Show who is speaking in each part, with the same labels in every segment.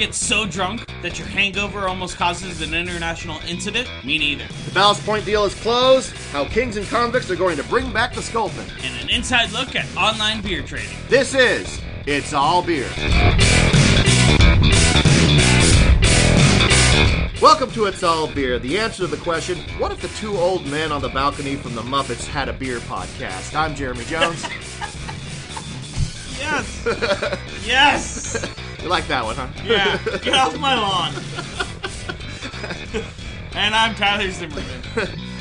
Speaker 1: get so drunk that your hangover almost causes an international incident? Me neither.
Speaker 2: The Ballast Point deal is closed. How kings and convicts are going to bring back the sculpin.
Speaker 1: And an inside look at online beer trading.
Speaker 2: This is It's All Beer. Welcome to It's All Beer. The answer to the question, what if the two old men on the balcony from the Muppets had a beer podcast? I'm Jeremy Jones.
Speaker 1: Yes! yes!
Speaker 2: you like that one, huh?
Speaker 1: Yeah, get off my lawn. and I'm Tyler Zimmerman.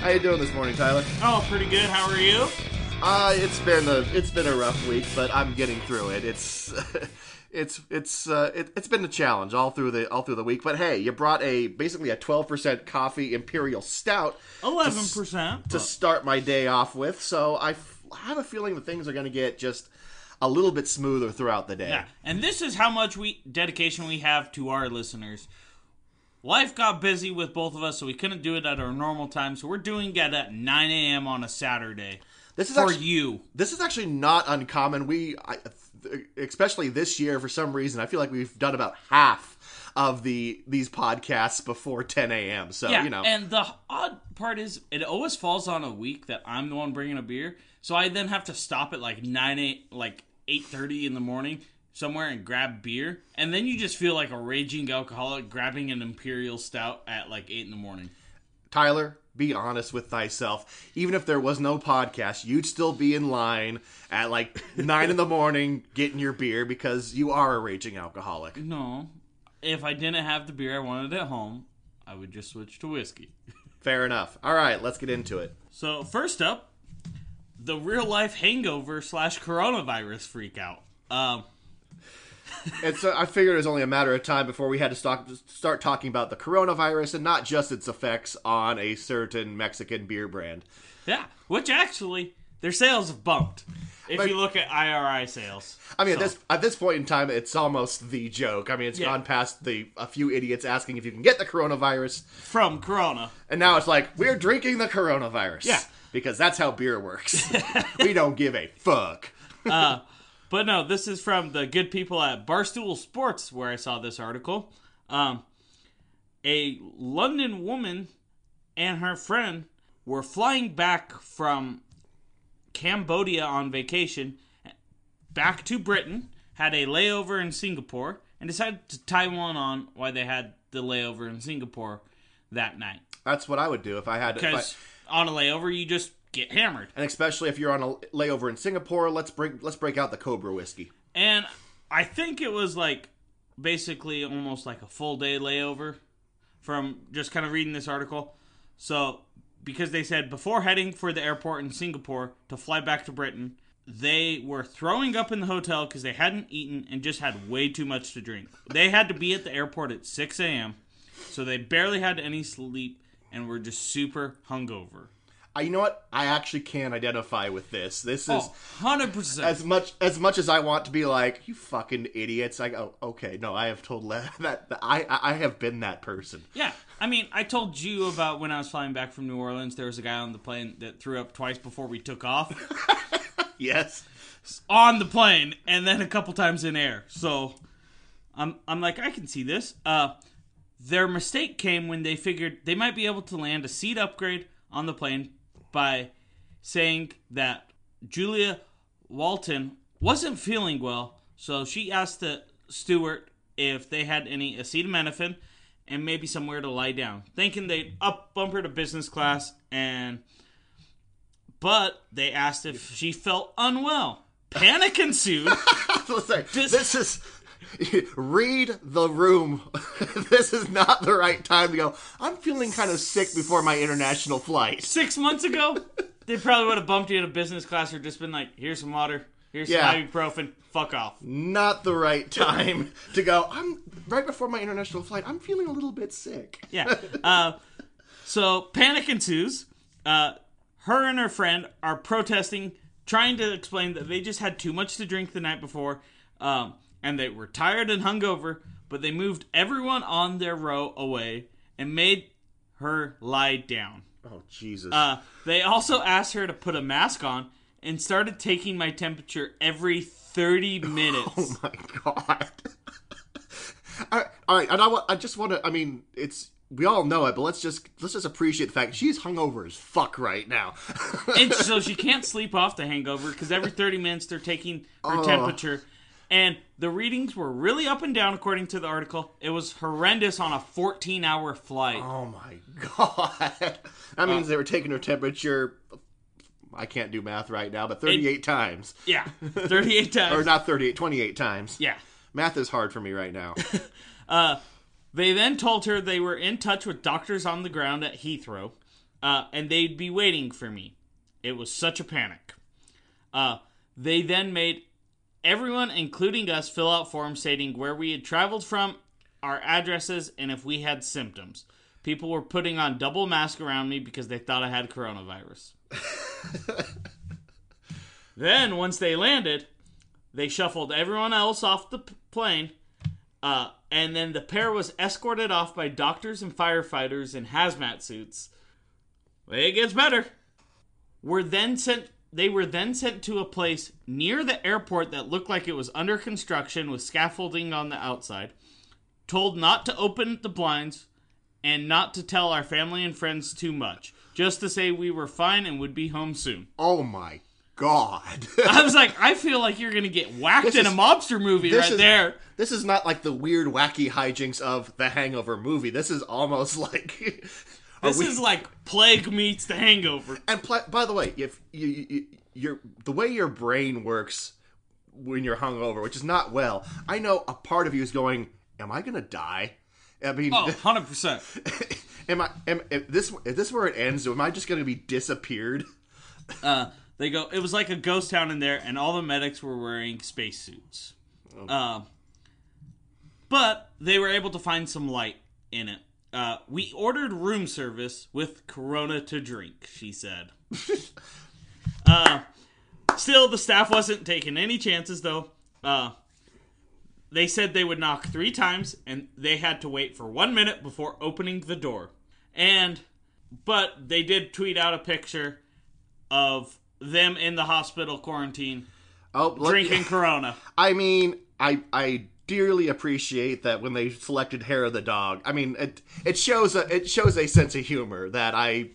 Speaker 2: How you doing this morning, Tyler?
Speaker 1: Oh, pretty good. How are you?
Speaker 2: Uh, it's been a it's been a rough week, but I'm getting through it. It's it's it's uh, it, it's been a challenge all through the all through the week. But hey, you brought a basically a 12% coffee imperial stout
Speaker 1: Eleven percent.
Speaker 2: to start my day off with. So I f- have a feeling that things are going to get just a little bit smoother throughout the day.
Speaker 1: Yeah, and this is how much we dedication we have to our listeners. Life got busy with both of us, so we couldn't do it at our normal time. So we're doing it at 9 a.m. on a Saturday
Speaker 2: This is
Speaker 1: for
Speaker 2: actually,
Speaker 1: you.
Speaker 2: this is actually not uncommon. We, I, especially this year, for some reason, I feel like we've done about half of the these podcasts before 10 a.m. So
Speaker 1: Yeah,
Speaker 2: you know,
Speaker 1: and the odd part is it always falls on a week that I'm the one bringing a beer, so I then have to stop at like nine eight like eight thirty in the morning somewhere and grab beer, and then you just feel like a raging alcoholic grabbing an imperial stout at like eight in the morning.
Speaker 2: Tyler, be honest with thyself. Even if there was no podcast, you'd still be in line at like nine in the morning getting your beer because you are a raging alcoholic.
Speaker 1: No, if I didn't have the beer I wanted at home, I would just switch to whiskey.
Speaker 2: Fair enough. All right, let's get into it.
Speaker 1: So first up, the real life hangover slash coronavirus freak out. Um,
Speaker 2: It's uh, I figured it was only a matter of time before we had to start start talking about the coronavirus and not just its effects on a certain Mexican beer brand.
Speaker 1: Yeah, which actually their sales have bumped. If
Speaker 2: Like-
Speaker 1: you look at IRI sales,
Speaker 2: I mean,
Speaker 1: So-
Speaker 2: at this at this point in time, it's almost the joke. I mean, it's
Speaker 1: Yeah.
Speaker 2: gone past the a few idiots asking if you can get the coronavirus,
Speaker 1: from Corona,
Speaker 2: and now it's like we're drinking the coronavirus.
Speaker 1: Yeah.
Speaker 2: Because that's how beer works. we don't give a fuck.
Speaker 1: but no, this is from the good people at Barstool Sports, where I saw this article. Um, a London woman and her friend were flying back from Cambodia on vacation, back to Britain, had a layover in Singapore, and decided to tie one on why they had the layover in Singapore that night.
Speaker 2: That's what I would do if I had.
Speaker 1: Because on a layover, you just get hammered.
Speaker 2: and especially if you're on a layover in Singapore, let's break let's break out the Cobra whiskey.
Speaker 1: And I think it was like basically almost like a full day layover from just kind of reading this article. So, because they said before heading for the airport in Singapore to fly back to Britain, they were throwing up in the hotel because they hadn't eaten and just had way too much to drink. They had to be at the airport at 6 a.m., so they barely had any sleep and we're just super hungover.
Speaker 2: Uh, you know what? I actually can identify with this. This is.
Speaker 1: Oh, 100%.
Speaker 2: As much as much as I want to be like you fucking idiots, I go okay. No, I have told that, that, that I I have been that person.
Speaker 1: Yeah, I mean, I told you about when I was flying back from New Orleans. There was a guy on the plane that threw up twice before we took off
Speaker 2: Yes,
Speaker 1: on the plane, and then a couple times in air. So, I'm I'm like, I can see this. Uh, their mistake came when they figured they might be able to land a seat upgrade on the plane by saying that Julia Walton wasn't feeling well, so she asked the steward if they had any acetaminophen and maybe somewhere to lie down, thinking they'd up bump her to business class and but they asked if she felt unwell. Panic ensued.
Speaker 2: Let's say,
Speaker 1: Just-
Speaker 2: this is read the room. this is not the right time to go. I'm feeling kind of sick before my international flight.
Speaker 1: Six months ago, they probably would have bumped you to business class or just been like, "Here's some water. Here's
Speaker 2: Yeah.
Speaker 1: some ibuprofen. Fuck off."
Speaker 2: Not the right time to go. I'm right before my international flight. I'm feeling a little bit sick.
Speaker 1: Yeah. Uh, so panic ensues. Uh, her and her friend are protesting, trying to explain that they just had too much to drink the night before, um, and they were tired and hungover. But they moved everyone on their row away and made her lie down.
Speaker 2: Oh Jesus!
Speaker 1: Uh, they also asked her to put a mask on and started taking my temperature every 30 minutes.
Speaker 2: oh my God! I, All right, and I, wa- I just want to. I mean, it's we all know it, but let's just let's just appreciate the fact she's hungover as fuck right now.
Speaker 1: and so she can't sleep off the hangover because every 30 minutes they're taking her
Speaker 2: Oh.
Speaker 1: temperature. And the readings were really up and down, according to the article. It was horrendous on a 14 hour flight.
Speaker 2: oh my god, that means they were taking her temperature. I can't do math right now, but 38 times.
Speaker 1: Yeah, 38 times.
Speaker 2: Or not 38, 28 times.
Speaker 1: Yeah.
Speaker 2: Math is hard for me right now.
Speaker 1: They then told her they were in touch with doctors on the ground at Heathrow, uh, and they'd be waiting for me. It was such a panic. Uh, they then made everyone, including us, fill out forms stating where we had traveled from, our addresses, and if we had symptoms. People were putting on double masks around me because they thought I had coronavirus. then, once they landed, they shuffled everyone else off the plane uh, and then the pair was escorted off by doctors and firefighters in hazmat suits. It gets better. Were then sent. They were then sent to a place near the airport that looked like it was under construction with scaffolding on the outside. Told not to open the blinds and not to tell our family and friends too much. Just to say we were fine and would be home soon.
Speaker 2: oh my god.
Speaker 1: I was like, I feel like you're gonna get whacked
Speaker 2: This
Speaker 1: in a mobster movie right
Speaker 2: is-
Speaker 1: there.
Speaker 2: This is not like the weird, wacky hijinks of the Hangover movie. This is almost like.
Speaker 1: This
Speaker 2: we-
Speaker 1: is like Plague meets The Hangover.
Speaker 2: And pl- by the way, if you, you your the way your brain works when you're hungover, which is not well, I know a part of you is going, "Am I gonna die?" I mean,
Speaker 1: Oh, 100%.
Speaker 2: am I? Am, if this if this where it ends, am I just gonna be disappeared?
Speaker 1: Uh, they go, it was like a ghost town in there, and all the medics were wearing spacesuits. Uh, but they were able to find some light in it. Uh, we ordered room service with Corona to drink, she said. uh, still, the staff wasn't taking any chances, though. Uh, they said they would knock three times, and they had to wait for one minute before opening the door. And, but they did tweet out a picture of them in the hospital quarantine
Speaker 2: Oh, look-
Speaker 1: drinking Corona.
Speaker 2: I mean, I I dearly appreciate that when they selected hair of the dog. I mean, it it shows a it shows a sense of humor that I.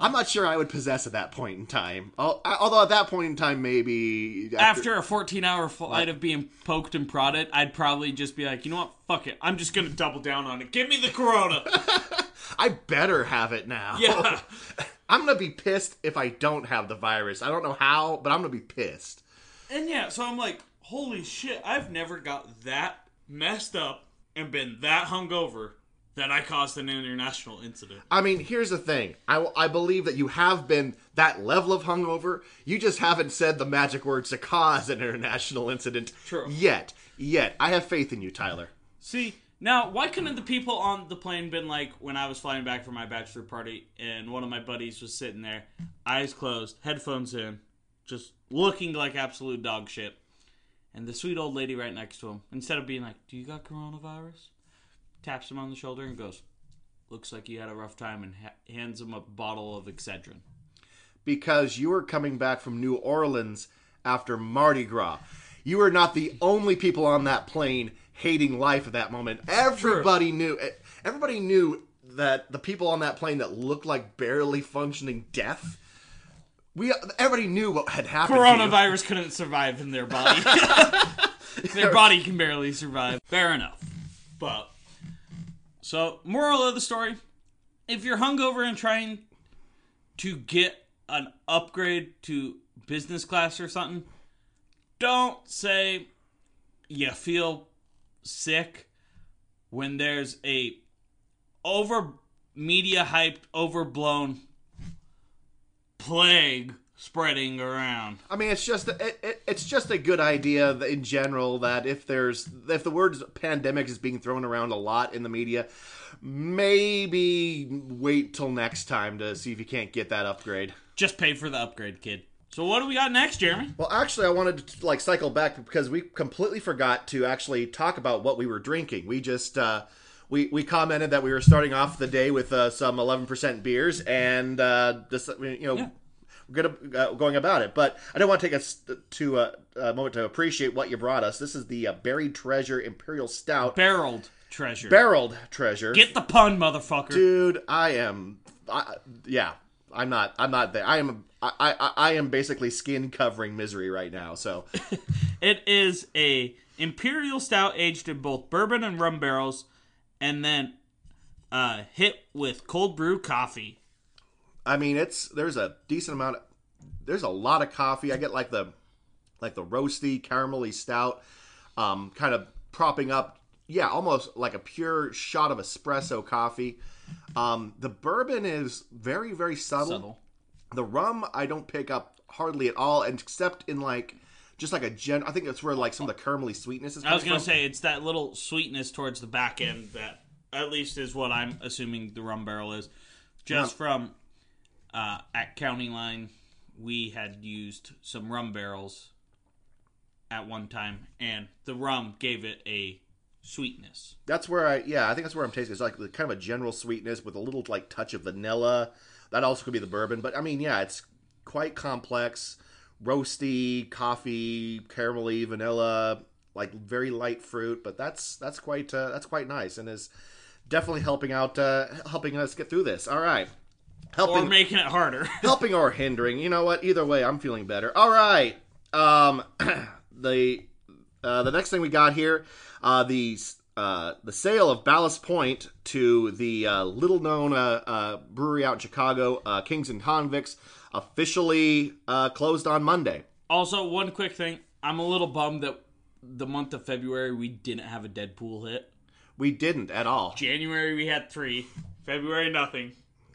Speaker 2: I'm not sure I would possess at that point in time. Although at that point in time, maybe
Speaker 1: After a 14 hour flight of being poked and prodded, I'd probably just be like, you know what? Fuck it. I'm just going to double down on it. Give me the Corona.
Speaker 2: I better have it now.
Speaker 1: Yeah.
Speaker 2: I'm gonna be pissed if I don't have the virus. I don't know how, but I'm gonna be pissed.
Speaker 1: and yeah, so I'm like, holy shit. I've never got that messed up and been that hungover that I caused an international incident.
Speaker 2: I mean, here's the thing. I, I believe that you have been that level of hungover. You just haven't said the magic words to cause an international incident
Speaker 1: True.
Speaker 2: yet. Yet. I have faith in you, Tyler.
Speaker 1: See, now why couldn't the people on the plane been like when I was flying back from my bachelor party and one of my buddies was sitting there, eyes closed, headphones in, just looking like absolute dog shit. And the sweet old lady right next to him, instead of being like, "Do you got coronavirus?" taps him on the shoulder and goes, "Looks like you had a rough time," and ha- hands him a bottle of Excedrin.
Speaker 2: Because you were coming back from New Orleans after Mardi Gras. You were not the only people on that plane hating life at that moment. Everybody knew. Everybody knew that the people on that plane that looked like barely functioning death. We everybody knew what had happened.
Speaker 1: Coronavirus couldn't survive in their body. their body can barely survive. Fair enough. But so, moral of the story: if you're hungover and trying to get an upgrade to business class or something, don't say you feel sick when there's a over media hyped, overblown plague spreading around.
Speaker 2: I mean, it's just it, it, it's just a good idea in general that if there's if the word pandemic is being thrown around a lot in the media, maybe wait till next time to see if you can't get that upgrade.
Speaker 1: Just pay for the upgrade, kid. So what do we got next, Jeremy?
Speaker 2: Well, actually, I wanted to like cycle back because we completely forgot to actually talk about what we were drinking. We just uh, we we commented that we were starting off the day with uh, some 11% beers and uh, this, you know.
Speaker 1: Yeah.
Speaker 2: We're gonna uh, going about it, but I don't want to take us to uh, a moment to appreciate what you brought us. This is the uh, Buried Treasure Imperial Stout.
Speaker 1: Barreled. treasure.
Speaker 2: barreled treasure.
Speaker 1: Get the pun, motherfucker.
Speaker 2: Dude, I am. I, yeah, I'm not. I'm not there. I am. I, I, I am basically skin covering misery right now. So
Speaker 1: It is a imperial stout aged in both bourbon and rum barrels, and then uh, hit with cold brew coffee.
Speaker 2: I mean, it's there's a decent amount. Of, there's a lot of coffee. I get like the like the roasty caramelly stout, um, kind of propping up. Yeah, almost like a pure shot of espresso coffee. Um, the bourbon is very very subtle.
Speaker 1: Subtle.
Speaker 2: The rum I don't pick up hardly at all, and except in like just like a gen. I think that's where like some of the caramelly sweetness is.
Speaker 1: I was gonna
Speaker 2: from.
Speaker 1: say it's that little sweetness towards the back end that, at least, is what I'm assuming the rum barrel is. Just from uh, at County Line, we had used some rum barrels at one time, and the rum gave it a sweetness.
Speaker 2: That's where I yeah, I think that's where I'm tasting. It's like the kind of a general sweetness with a little like touch of vanilla. That also could be the bourbon, but I mean, yeah, it's quite complex, roasty, coffee, caramelly, vanilla, like very light fruit. But that's that's quite uh, that's quite nice and is definitely helping out uh, helping us get through this. All right, Helping, Or
Speaker 1: making it harder.
Speaker 2: helping or hindering. You know what? Either way, I'm feeling better. All right. Um, the uh, the next thing we got here, uh, the uh, the sale of Ballast Point to the uh, little known uh, uh, brewery out in Chicago, uh, Kings and Convicts, officially uh, closed on Monday.
Speaker 1: also, one quick thing: I'm a little bummed that the month of February we didn't have a Deadpool hit.
Speaker 2: We didn't at all.
Speaker 1: January we had three. February nothing.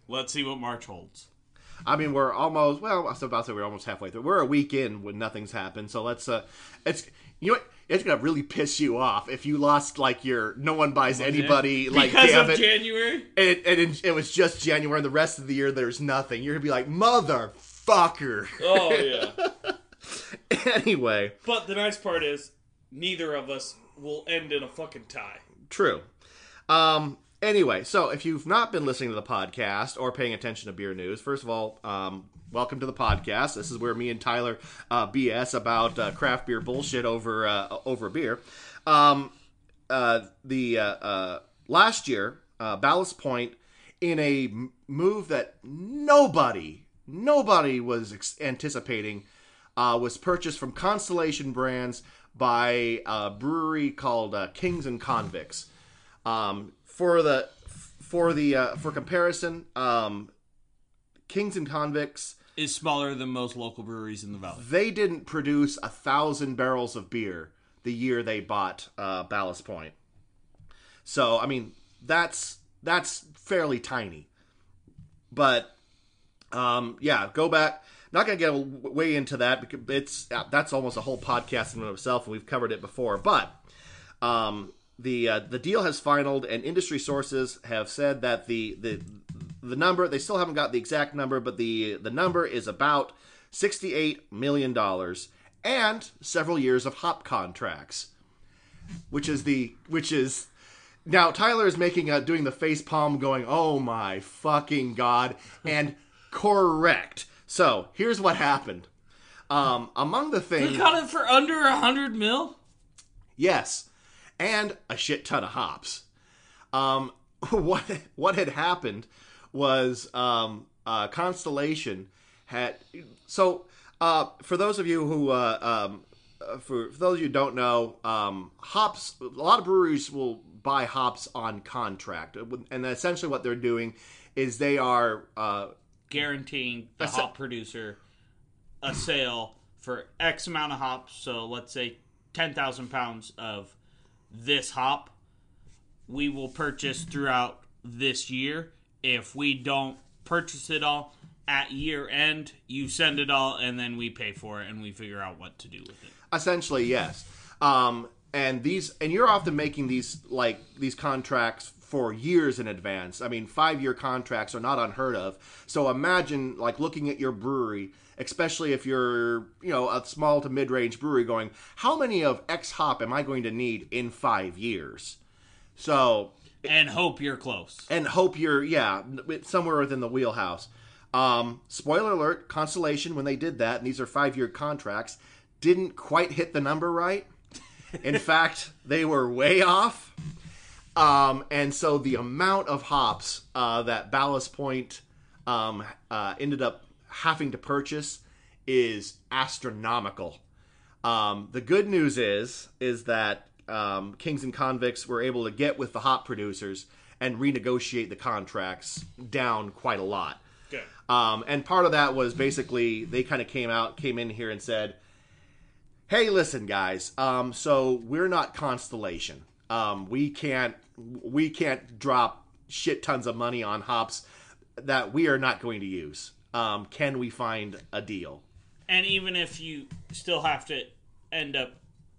Speaker 1: Let's see what March holds.
Speaker 2: I mean, we're almost well. I was about to say we're almost halfway through. We're a week in when nothing's happened. So let's. uh It's you know what. It's gonna really piss you off if you lost like your no one buys anybody like
Speaker 1: because
Speaker 2: damn
Speaker 1: of
Speaker 2: it.
Speaker 1: January.
Speaker 2: and, it, and it, it was just January, and the rest of the year there's nothing. You're gonna be like, motherfucker.
Speaker 1: Oh yeah.
Speaker 2: anyway,
Speaker 1: but the nice part is neither of us will end in a fucking tie.
Speaker 2: true. Um. Anyway, so if you've not been listening to the podcast or paying attention to beer news, first of all, um, welcome to the podcast. This is where me and Tyler uh, BS about uh, craft beer bullshit over uh, over beer. Um, uh, the uh, uh, last year, uh, Ballast Point, in a move that nobody, nobody was ex- anticipating, uh, was purchased from Constellation Brands by a brewery called Kings and Convicts. Um, for the for the uh, for comparison, um, Kings and Convicts
Speaker 1: Is smaller than most local breweries in the valley.
Speaker 2: they didn't produce a thousand barrels of beer the year they bought uh, Ballast Point. So I mean that's that's fairly tiny, but um, yeah, go back. Not gonna get way into that because it's that's almost a whole podcast in and of itself, and we've covered it before. But um, the uh, the deal has finalized, and industry sources have said that the the the number they still haven't got the exact number, but the the number is about sixty eight million dollars and several years of hop contracts, which is the which is now Tyler is making a doing the face palm, going, "Oh my fucking god!" and correct. So here's what happened. Um, among the things,
Speaker 1: We got it for under a hundred mil.
Speaker 2: Yes, and a shit ton of hops. Um, what what had happened was um, uh, Constellation had so uh, for those of you who uh, um, uh, for, for those of you who don't know, um, hops a lot of breweries will buy hops on contract, and essentially what they're doing is they are uh,
Speaker 1: guaranteeing the hop producer a sale for X amount of hops. So let's say 10,000 pounds of this hop we will purchase throughout this year. If we don't purchase it all at year end, you send it all and then we pay for it and we figure out what to do with it.
Speaker 2: Essentially, yes. Um, and these, and you're often making these like these contracts for years in advance. I mean, five year contracts are not unheard of. So imagine like looking at your brewery, especially if you're you know a small to mid range brewery, going, how many of X hop am I going to need in five years? So
Speaker 1: And hope you're close.
Speaker 2: and hope you're yeah somewhere within the wheelhouse. Um, spoiler alert: Constellation when they did that, and these are five year contracts, didn't quite hit the number right. In fact, they were way off. Um, and so the amount of hops uh, that Ballast Point um, uh, ended up having to purchase is astronomical. Um, the good news is is that um, Kings and Convicts were able to get with the hop producers and renegotiate the contracts down quite a lot.
Speaker 1: Good.
Speaker 2: Um, and part of that was basically they kind of came out, came in here and said, "Hey, listen, guys. Um, so we're not Constellation. Um, we can't we can't drop shit tons of money on hops that we are not going to use. Um, can we find a deal?"
Speaker 1: And even if you still have to end up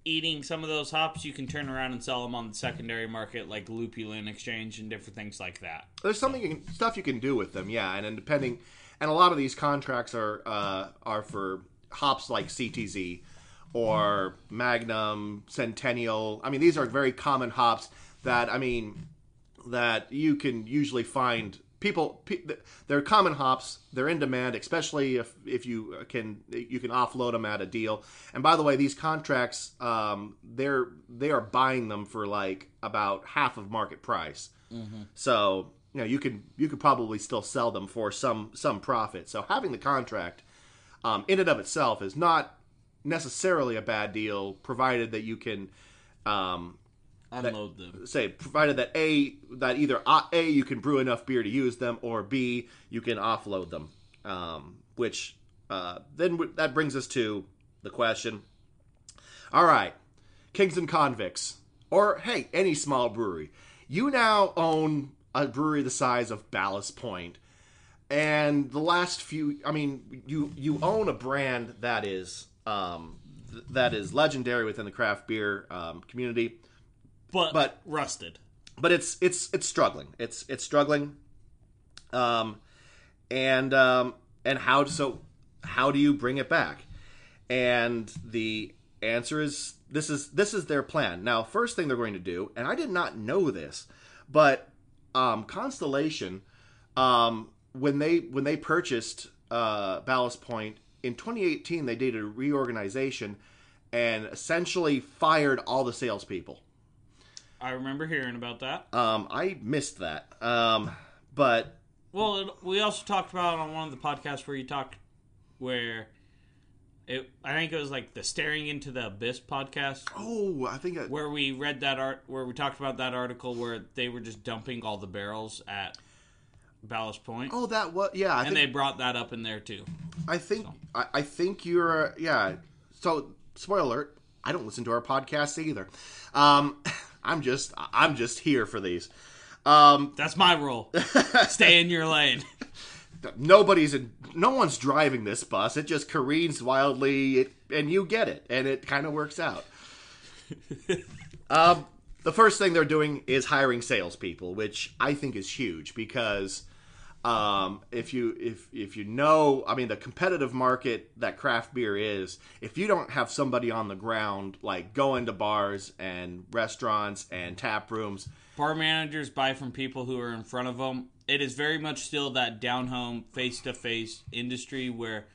Speaker 1: eating some of those hops, you can turn around and sell them on the secondary market, like Lupulin Exchange and different things like that.
Speaker 2: There's something you can, stuff you can do with them, yeah. And then depending, and a lot of these contracts are uh, are for hops like CTZ or Magnum, Centennial. I mean, these are very common hops that I mean that you can usually find people they're common hops they're in demand especially if if you can you can offload them at a deal. And by the way these contracts um they're they are buying them for like about half of market price. So you know you can you could probably still sell them for some some profit. So having the contract um, in and of itself is not necessarily a bad deal provided that you can um,
Speaker 1: Unload them.
Speaker 2: say provided that a that either a you can brew enough beer to use them or b you can offload them. Um, which uh, then w- that brings us to the question. All right. Kings and convicts or hey any small brewery. You now own a brewery the size of ballast point and the last few i mean you you own a brand that is um, th- that is legendary within the craft beer um, community
Speaker 1: But,
Speaker 2: But-
Speaker 1: rusted.
Speaker 2: but it's it's it's struggling. It's it's struggling. Um, and um, and how so? How do you bring it back? And the answer is this is this is their plan. Now, first thing they're going to do, and I did not know this, but um, Constellation, um, when they when they purchased uh, Ballast Point in 2018, they did a reorganization and essentially fired all the salespeople.
Speaker 1: I remember hearing about that.
Speaker 2: Um, I missed that. Um, but
Speaker 1: Well, it, we also talked about on one of the podcasts where you talked where it. I think it was like the staring into the abyss podcast
Speaker 2: oh, I think I,
Speaker 1: where we read that art where we talked about that article where they were just dumping all the barrels at Ballast Point,
Speaker 2: oh that was yeah. I
Speaker 1: and they brought that up in there too.
Speaker 2: I think I, I think you're yeah. So spoiler alert. I don't listen to our podcasts either. Um, I'm just I'm just here for these. Um,
Speaker 1: That's my role. Stay in your lane.
Speaker 2: nobody's in, no one's driving this bus. It just careens wildly, it, and you get it, and it kind of works out. um, the first thing they're doing is hiring salespeople, which I think is huge because um, if you if if you know, I mean, the competitive market that craft beer is, if you don't have somebody on the ground like going to bars and restaurants and tap rooms,
Speaker 1: Bar managers buy from people who are in front of them. It is very much still that down home, face to face industry where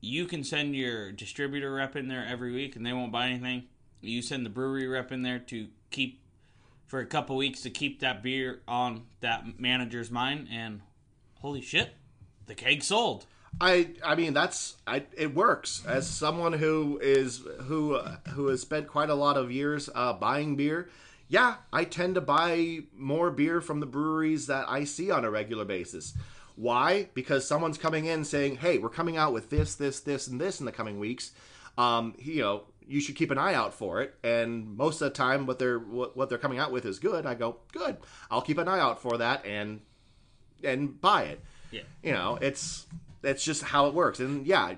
Speaker 1: you can send your distributor rep in there every week and they won't buy anything. You send the brewery rep in there to keep for a couple weeks to keep that beer on that manager's mind, and holy shit, the keg sold.
Speaker 2: I I mean that's I it works as someone who is who uh, who has spent quite a lot of years uh, buying beer. Yeah, I tend to buy more beer from the breweries that I see on a regular basis. Why? Because someone's coming in saying, "Hey, we're coming out with this, this, this, and this in the coming weeks." Um, you know, you should keep an eye out for it. And most of the time, what they're what, what they're coming out with is good. I go, "Good, I'll keep an eye out for that," and and buy it
Speaker 1: Yeah.
Speaker 2: you know it's that's just how it works and yeah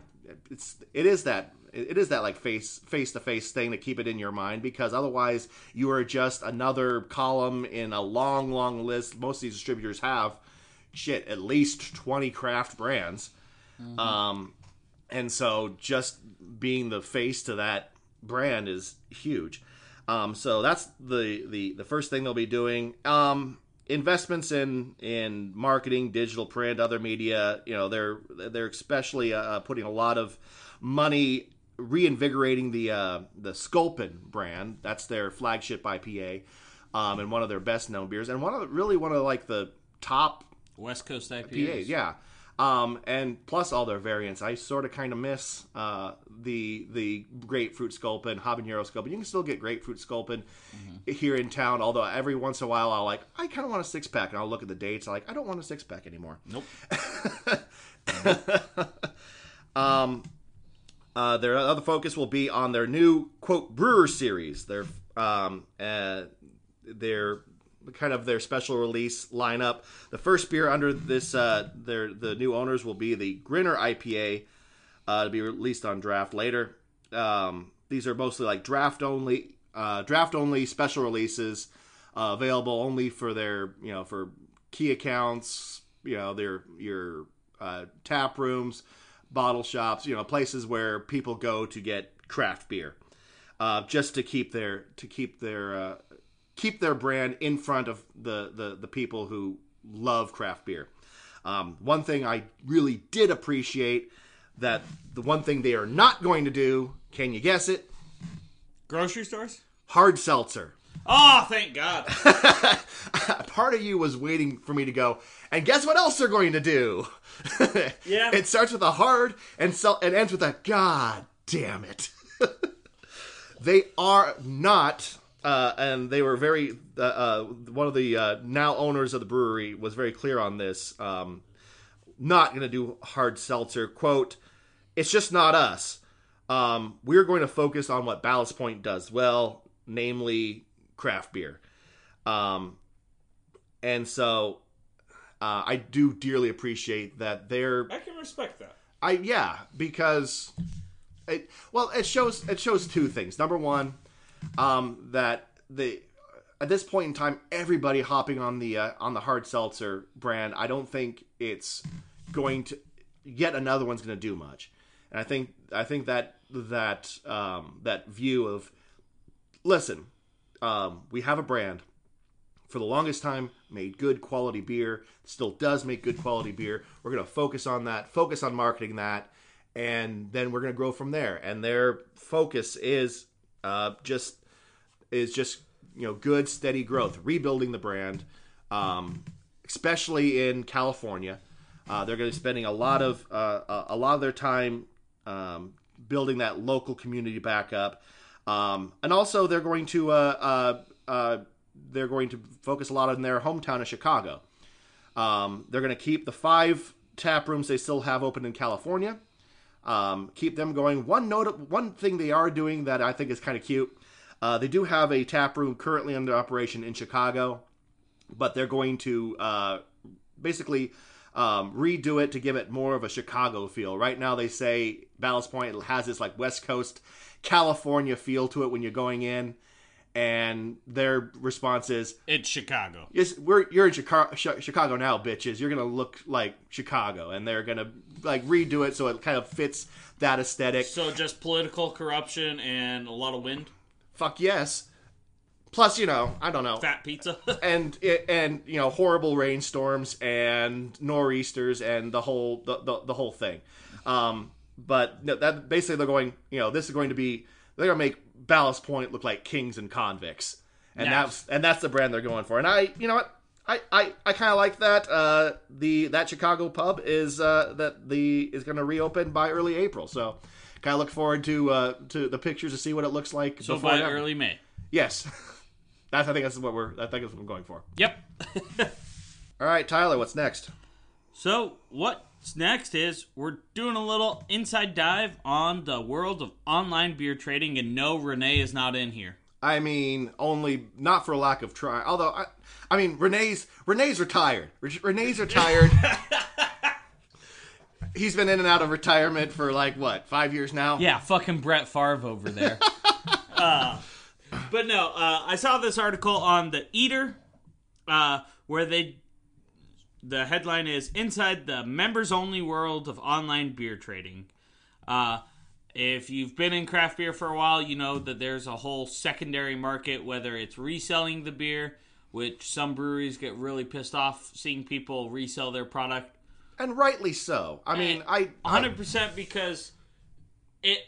Speaker 2: it's it is that it is that like face face to face thing to keep it in your mind because otherwise you are just another column in a long long list most of these distributors have shit at least 20 craft brands um and so just being the face to that brand is huge um so that's the the the first thing they'll be doing um investments in in marketing digital print other media you know they're they're especially uh, putting a lot of money reinvigorating the uh the sculpin brand that's their flagship ipa um, and one of their best known beers, and one of the, really one of like the top
Speaker 1: West Coast IPAs.
Speaker 2: PAs, yeah. Um, and plus all their variants, I sort of kind of miss uh, the the grapefruit sculpin, habanero sculpin. You can still get grapefruit sculpin here in town, although every once in a while I'll like I kind of want a six pack, and I'll look at the dates. I'm like I don't want a six pack anymore.
Speaker 1: Nope.
Speaker 2: Um, uh, their other focus will be on their new quote brewer series. Their um, uh, their kind of their special release lineup. The first beer under this uh, their the new owners will be the Grinner IPA uh, to be released on draft later. Um, these are mostly like draft only uh, draft only special releases uh, available only for their you know for key accounts you know their your uh, tap rooms bottle shops you know places where people go to get craft beer uh, just to keep their to keep their uh, keep their brand in front of the the, the people who love craft beer um, one thing i really did appreciate that the one thing they are not going to do can you guess it
Speaker 1: Grocery stores?
Speaker 2: hard seltzer
Speaker 1: Oh, thank God.
Speaker 2: part of you was waiting for me to go and guess what else they're going to do
Speaker 1: Yeah.
Speaker 2: it starts with a hard and sel- and ends with a god damn it they are not uh, and they were very uh, uh, one of the uh, now owners of the brewery was very clear on this um, not going to do hard seltzer quote it's just not us um, we're going to focus on what ballast point does well namely craft beer um, and so uh, i do dearly appreciate that they're
Speaker 1: I can respect that.
Speaker 2: I yeah, because it well it shows it shows two things. Number one, um, that the at this point in time, everybody hopping on the uh, on the hard seltzer brand. I don't think it's going to yet another one's going to do much. And I think I think that that um, that view of listen, um, we have a brand for the longest time made good quality beer still does make good quality beer we're going to focus on that focus on marketing that and then we're going to grow from there and their focus is uh, just is just you know good steady growth rebuilding the brand um, especially in california uh, they're going to be spending a lot of uh, a- lot of their time um, building that local community back up um, and also they're going to uh, uh, uh, they're going to focus a lot on their hometown of Chicago. Um, they're going to keep the five tap rooms they still have open in California. Um, keep them going. One note, one thing they are doing that I think is kind of cute. Uh, they do have a tap room currently under operation in Chicago, but they're going to uh, basically um, redo it to give it more of a Chicago feel. Right now, they say Ballast Point has this like West Coast California feel to it when you're going in, and their response is,
Speaker 1: It's Chicago.
Speaker 2: "Yes, we're you're in Chicago, Chicago now, bitches. You're gonna look like Chicago," and they're gonna like redo it so it kind of fits that aesthetic.
Speaker 1: So just political corruption and a lot of wind.
Speaker 2: Fuck yes. Plus, you know, I don't know.
Speaker 1: Fat pizza.
Speaker 2: and and you know horrible rainstorms and nor'easters and the whole the, the, the whole thing um but that basically they're going you know this is going to be they're to make ballast point look like kings and convicts and
Speaker 1: Nice.
Speaker 2: that's and that's the brand they're going for and i you know what I, I, I kind of like that. Uh, the that Chicago pub is uh, that the is going to reopen by early April, so kind of look forward to uh, to the pictures to see what it looks like.
Speaker 1: so by
Speaker 2: then.
Speaker 1: early May.
Speaker 2: yes, that's I think that's what we're I think that's what I'm going for.
Speaker 1: Yep.
Speaker 2: All right, Tyler, what's next?
Speaker 1: So what's next is we're doing a little inside dive on the world of online beer trading, and no, Renee is not in here.
Speaker 2: I mean, only not for lack of try. Although, I, I mean, Renee's Renee's retired. Renee's retired. He's been in and out of retirement for like what five years now.
Speaker 1: Yeah, fucking Brett Favre over there. uh, but no, uh, I saw this article on the Eater, uh, where they the headline is "Inside the Members Only World of Online Beer Trading." Uh, if you've been in craft beer for a while, you know that there's a whole secondary market, whether it's reselling the beer, which some breweries get really pissed off seeing people resell their product
Speaker 2: and rightly so. I mean, I, I
Speaker 1: hundred percent because it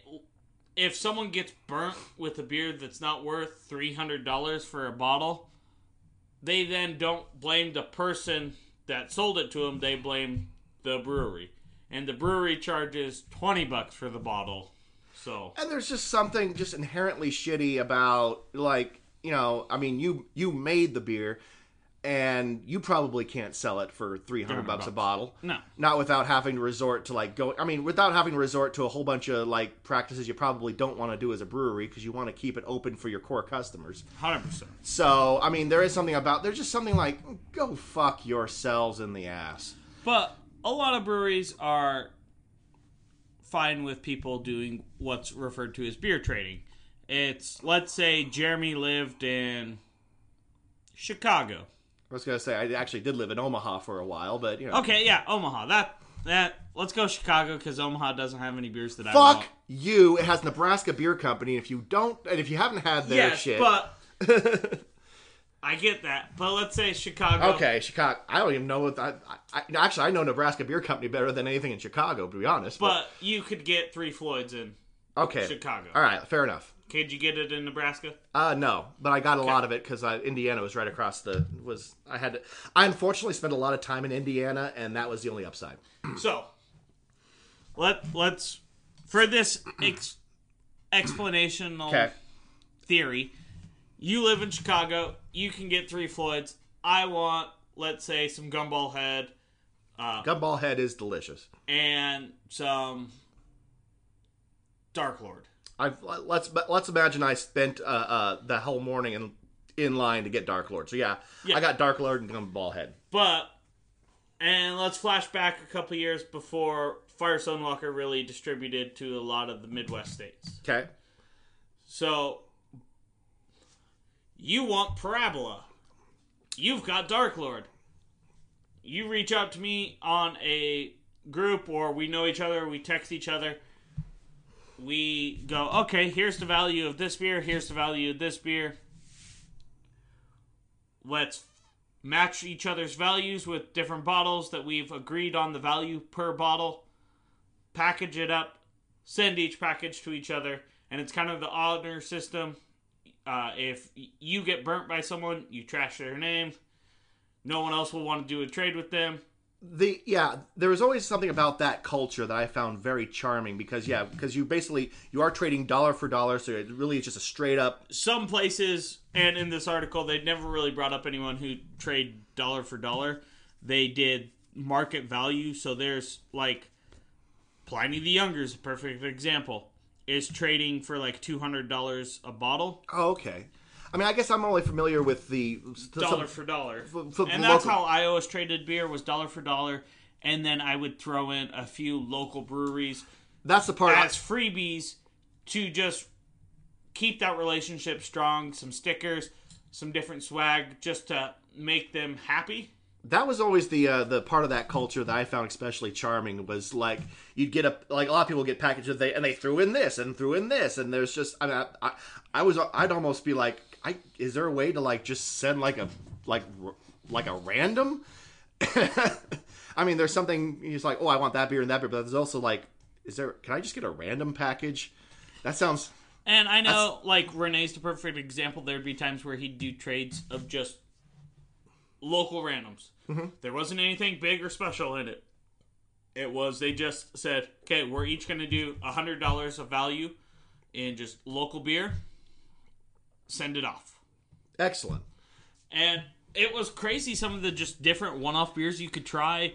Speaker 1: if someone gets burnt with a beer that's not worth three hundred dollars for a bottle, they then don't blame the person that sold it to them. They blame the brewery, and the brewery charges twenty bucks for the bottle. So
Speaker 2: And there's just something just inherently shitty about like you know I mean you you made the beer and you probably can't sell it for 300 bucks a bottle
Speaker 1: No.
Speaker 2: not without having to resort to like going I mean without having to resort to a whole bunch of like practices you probably don't want to do as a brewery because you want to keep it open for your core customers
Speaker 1: hundred percent.
Speaker 2: so I mean there is something about there's just something like go fuck yourselves in the ass
Speaker 1: But a lot of breweries are fine with people doing what's referred to as beer trading. It's let's say Jeremy lived in Chicago.
Speaker 2: I was gonna say I actually did live in Omaha for a while but you know
Speaker 1: Okay, yeah, Omaha. That that let's go Chicago because Omaha doesn't have any beers that I
Speaker 2: Fuck you! It has Nebraska Beer Company. If you don't, and if you haven't had their
Speaker 1: Yes,
Speaker 2: shit,
Speaker 1: but I get that. But let's say Chicago.
Speaker 2: okay, Chicago. I don't even know what that. I, I, actually, I know Nebraska Beer Company better than anything in Chicago, to be honest.
Speaker 1: But you could get three Floyds in
Speaker 2: okay,
Speaker 1: Chicago.
Speaker 2: all right, fair enough.
Speaker 1: Could you get it in Nebraska?
Speaker 2: Uh, no, but I got a lot of it because uh, Indiana was right across the. Was I had? To, I unfortunately spent a lot of time in Indiana, and that was the only upside.
Speaker 1: So let let's for this ex, explanational
Speaker 2: Okay.
Speaker 1: theory. You live in Chicago. You can get three Floyds. I want, let's say, some Gumball Head
Speaker 2: Gumball Head is delicious.
Speaker 1: and some Dark Lord.
Speaker 2: I let's let's imagine I spent uh, uh, the whole morning in in line to get Dark Lord. So yeah,
Speaker 1: Yeah.
Speaker 2: I got Dark Lord and Gumball Head.
Speaker 1: But and let's flash back a couple years before Firestone Walker really distributed to a lot of the Midwest states.
Speaker 2: Okay.
Speaker 1: So you want Parabola. You've got Dark Lord. You reach out to me on a group or we know each other, we text each other. We go, okay, here's the value of this beer, here's the value of this beer. Let's match each other's values with different bottles that we've agreed on the value per bottle. Package it up, send each package to each other, and it's kind of the honor system. Uh, if you get burnt by someone, you trash their name. No one else will want to do a trade with them.
Speaker 2: The yeah there was always something about that culture that i found very charming because yeah because you basically you are trading dollar for dollar so it really is just a straight up
Speaker 1: Some places, and in this article, they never really brought up anyone who trade dollar for dollar. They did market value. So there's like Pliny the Younger is a perfect example. Is trading for like two hundred dollars a bottle,
Speaker 2: oh okay i mean i guess i'm only familiar with the
Speaker 1: dollar for dollar,
Speaker 2: for
Speaker 1: and that's
Speaker 2: local-
Speaker 1: how I always traded beer was dollar for dollar. And then I would throw in a few local breweries
Speaker 2: that's the part
Speaker 1: as freebies to just keep that relationship strong. Some stickers, some different swag, just to make them happy.
Speaker 2: that was always the uh, the part of that culture that I found especially charming was like you'd get a like a lot of people get packages they and they threw in this and threw in this and there's just I mean I, I, I was I'd almost be like I is there a way to like just send like a like like a random I mean there's something he's like oh I want that beer and that beer but there's also like is there can I just get a random package that sounds
Speaker 1: And I know, like Renee's the perfect example. There'd be times where he'd do trades of just local randoms. Mm-hmm. There wasn't anything big or special in it. It was they just said, "Okay, we're each going to do a hundred dollars of value in just local beer. Send it off."
Speaker 2: excellent
Speaker 1: And it was crazy some of the just different one off beers you could try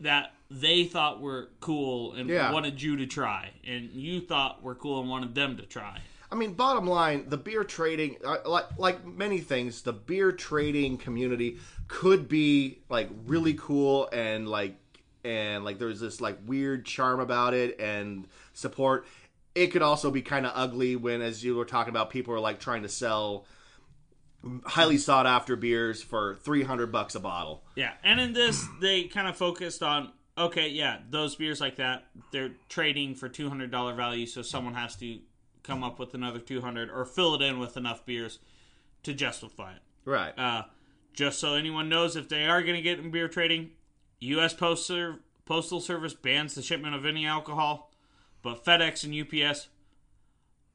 Speaker 1: that they thought were cool and
Speaker 2: Yeah.
Speaker 1: wanted you to try. And you thought were cool and wanted them to try.
Speaker 2: I mean, bottom line, the beer trading, uh, like like many things, the beer trading community could be like really cool and like and like there's this like weird charm about it and support. It could also be kind of ugly when, as you were talking about, people are like trying to sell highly sought after beers for three hundred bucks a bottle.
Speaker 1: Yeah. And in this, they kind of focused on okay, yeah, those beers like that, they're trading for $200 value, so someone has to come up with another 200 or fill it in with enough beers to justify it.
Speaker 2: Right.
Speaker 1: Uh, just so anyone knows, if they are going to get in beer trading, U.S. Postal Postal Service bans the shipment of any alcohol, but FedEx and UPS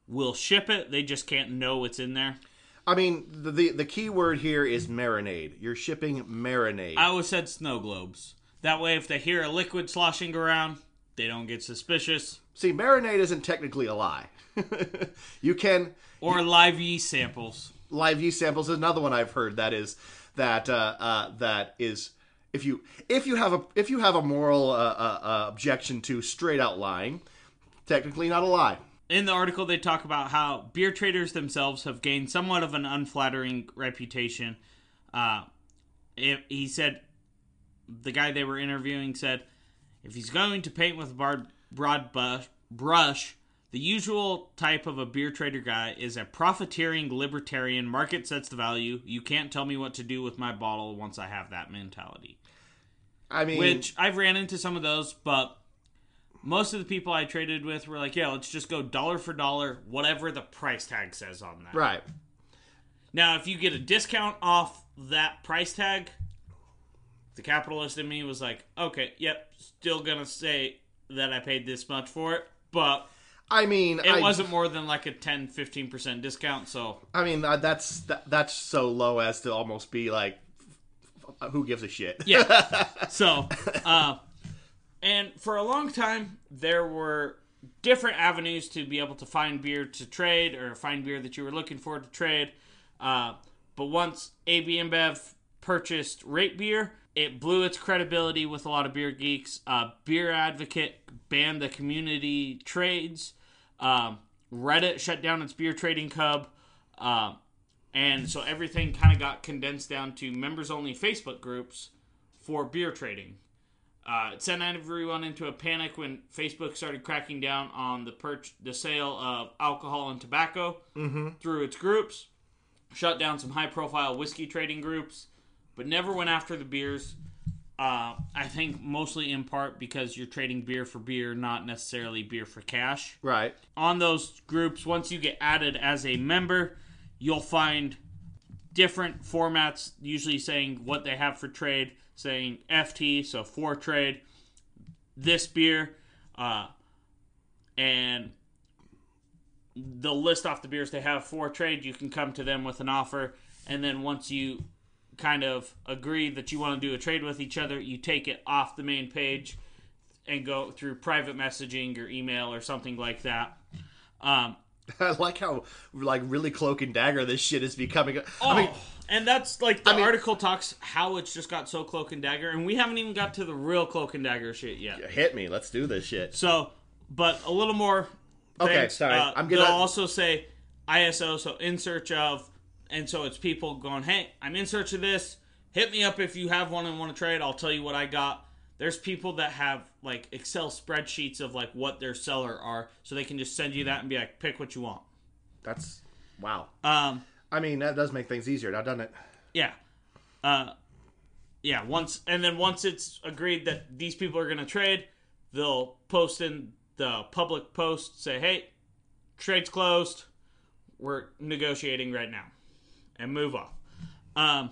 Speaker 1: will ship it. They just can't know what's in there.
Speaker 2: I mean, the, the the key word here is marinade. You're shipping marinade.
Speaker 1: I always said snow globes. That way, if they hear a liquid sloshing around, they don't get suspicious.
Speaker 2: See, marinade isn't technically a lie. you can
Speaker 1: Or live yeast samples.
Speaker 2: live yeast samples is another one I've heard that is that uh, uh, that is if you if you have a if you have a moral uh, uh, uh, objection to straight out lying, technically not a lie.
Speaker 1: In the article, they talk about how beer traders themselves have gained somewhat of an unflattering reputation. Uh, if, he said, the guy they were interviewing said, if he's going to paint with a broad bush, brush, the usual type of a beer trader guy is a profiteering libertarian. Market sets the value. You can't tell me what to do with my bottle once I have that mentality.
Speaker 2: I mean,
Speaker 1: Which I've ran into some of those, but most of the people I traded with were like, yeah, let's just go dollar for dollar, whatever the price tag says on that.
Speaker 2: right?
Speaker 1: Now, if you get a discount off that price tag, the capitalist in me was like, okay, yep, still gonna say that I paid this much for it, but
Speaker 2: I mean,
Speaker 1: it
Speaker 2: I,
Speaker 1: wasn't more than like a 10 15% discount, so
Speaker 2: I mean, uh, that's that, that's so low as to almost be like, who gives a shit?
Speaker 1: Yeah. so, uh, and for a long time, there were different avenues to be able to find beer to trade or find beer that you were looking for to trade. Uh, but once AB InBev purchased Rate Beer, it blew its credibility with a lot of beer geeks. Uh, beer Advocate banned the community trades. Um, Reddit shut down its beer trading hub. Uh, and so everything kind of got condensed down to members only Facebook groups for beer trading. Uh, it sent everyone into a panic when Facebook started cracking down on the perch- the sale of alcohol and tobacco through its groups. Shut down some high profile whiskey trading groups, but never went after the beers. Uh, I think mostly in part because you're trading beer for beer, not necessarily beer for cash
Speaker 2: Right.
Speaker 1: on those groups, once you get added as a member, you'll find different formats, usually saying what they have for trade, saying FT, so for trade, this beer, uh, and they'll list off the beers they have for trade. You can come to them with an offer, and then once you kind of agree that you want to do a trade with each other, you take it off the main page and go through private messaging or email or something like that. Um,
Speaker 2: I like how like really cloak and dagger this shit is becoming.
Speaker 1: oh,
Speaker 2: I mean,
Speaker 1: and that's like the
Speaker 2: mean-
Speaker 1: article talks how it's just got so cloak and dagger, and we haven't even got to the real cloak and dagger shit yet.
Speaker 2: hit me. Let's do this shit.
Speaker 1: So, but a little more.
Speaker 2: Okay, sorry.
Speaker 1: Uh,
Speaker 2: I'm gonna-
Speaker 1: also say ISO, so in search of, and so it's people going, "Hey, I'm in search of this. Hit me up if you have one and want to trade. I'll tell you what I got." There's people that have like Excel spreadsheets of like what their seller are, so they can just send you that and be like, "Pick what you want."
Speaker 2: That's wow.
Speaker 1: Um,
Speaker 2: I mean, that does make things easier now, doesn't it?
Speaker 1: Yeah. Uh yeah, once and then once it's agreed that these people are going to trade, they'll post in the public post say, "Hey, trade's closed. We're negotiating right now." And move off. Um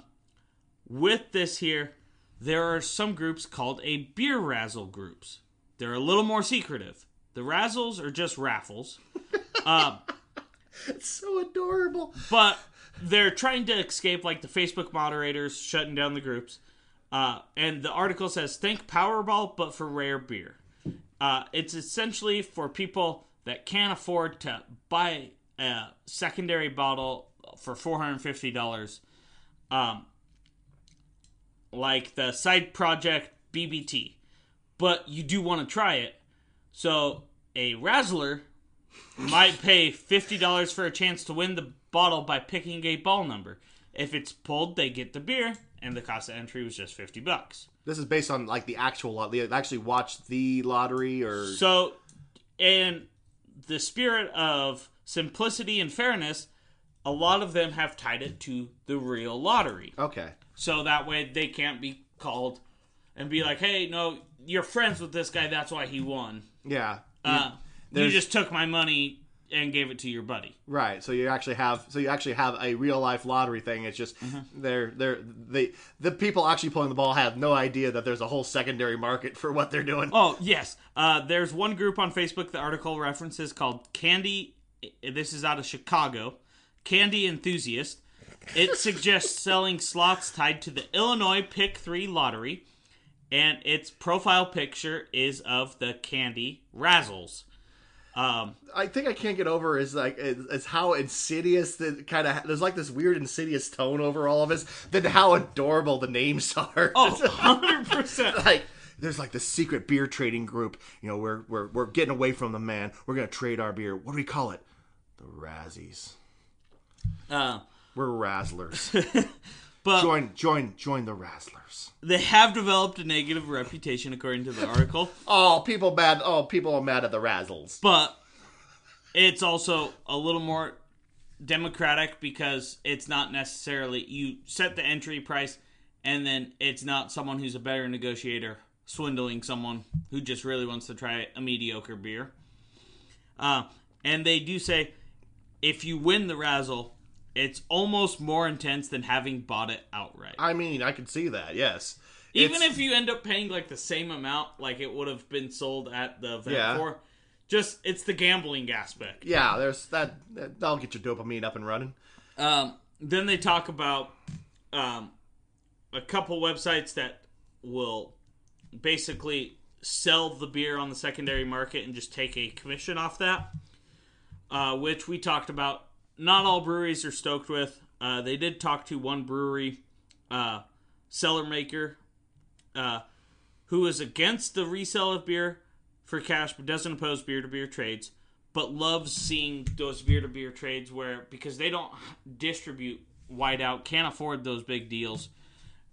Speaker 1: with this here, there are some groups called a beer razzle groups. They're a little more secretive. The razzles are just raffles. Um
Speaker 2: It's so adorable.
Speaker 1: but they're trying to escape like the Facebook moderators shutting down the groups. Uh, and the article says, "Think Powerball, but for rare beer." Uh, it's essentially for people that can't afford to buy a secondary bottle for four hundred fifty dollars, um, like the side project BBT, but you do want to try it. So a Razzler might pay fifty dollars for a chance to win the bottle by picking a ball number. If it's pulled, they get the beer, and the cost of entry was just fifty bucks.
Speaker 2: This is based on like the actual lot. They actually watched the lottery, or
Speaker 1: So, in the spirit of simplicity and fairness, a lot of them have tied it to the real lottery.
Speaker 2: okay,
Speaker 1: So that way they can't be called and be like, "Hey, no, you're friends with this guy. That's why he won.
Speaker 2: yeah,
Speaker 1: Uh, you just took my money and gave it to your buddy."
Speaker 2: right. So you actually have, so you actually have a real life lottery thing. It's just they're they're they the people actually pulling the ball have no idea that there's a whole secondary market for what they're doing.
Speaker 1: Oh yes, uh, there's one group on Facebook. The article references called Candy. This is out of Chicago. Candy enthusiast. It suggests selling slots tied to the Illinois Pick 3 lottery, and its profile picture is of the candy Razzles. Um,
Speaker 2: I think I can't get over is like is, is how insidious the kind of there's like this weird insidious tone over all of this. Then how adorable the names are.
Speaker 1: oh, 100%.
Speaker 2: like there's like the secret beer trading group. You know, we're we're we're getting away from the man. We're gonna trade our beer. What do we call it? The Razzies.
Speaker 1: Uh,
Speaker 2: We're Razzlers.
Speaker 1: but
Speaker 2: join join join the Razzlers.
Speaker 1: they have developed a negative reputation, according to the article.
Speaker 2: Oh, people mad. Oh, people are mad at the Razzles.
Speaker 1: but it's also a little more democratic because it's not necessarily you set the entry price and then it's not someone who's a better negotiator swindling someone who just really wants to try a mediocre beer uh, and they do say if you win the razzle it's almost more intense than having bought it outright
Speaker 2: I mean, I can see that. Yes.
Speaker 1: even
Speaker 2: It's-
Speaker 1: if you end up paying like the same amount like it would have been sold at the event
Speaker 2: Yeah.
Speaker 1: for just it's the gambling aspect
Speaker 2: yeah, there's that. That'll get your dopamine up and running.
Speaker 1: Um, then they talk about um, a couple websites that will basically sell the beer on the secondary market and just take a commission off that, uh, which we talked about. Not all breweries are stoked with. Uh, they did talk to one brewery, uh, Cellarmaker, uh, who is against the resale of beer for cash but doesn't oppose beer to beer trades but loves seeing those beer to beer trades where because they don't distribute wide out can't afford those big deals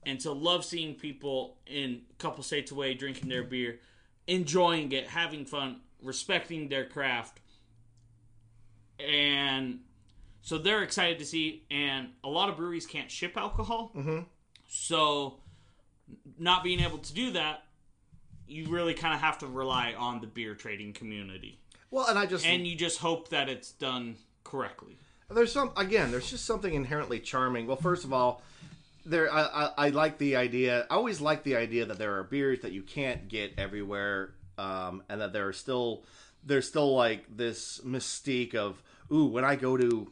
Speaker 1: and so love seeing people in a couple states away drinking their beer enjoying it having fun respecting their craft and so they're excited to see and a lot of breweries can't ship alcohol so not being able to do that you really kind of have to rely on the beer trading community
Speaker 2: Well, and I just
Speaker 1: and you just hope that it's done correctly
Speaker 2: there's some again. There's just something inherently charming. Well, first of all, there I, I, I like the idea. I always like the idea that there are beers that you can't get everywhere, um, and that there are still there's still like this mystique of ooh when I go to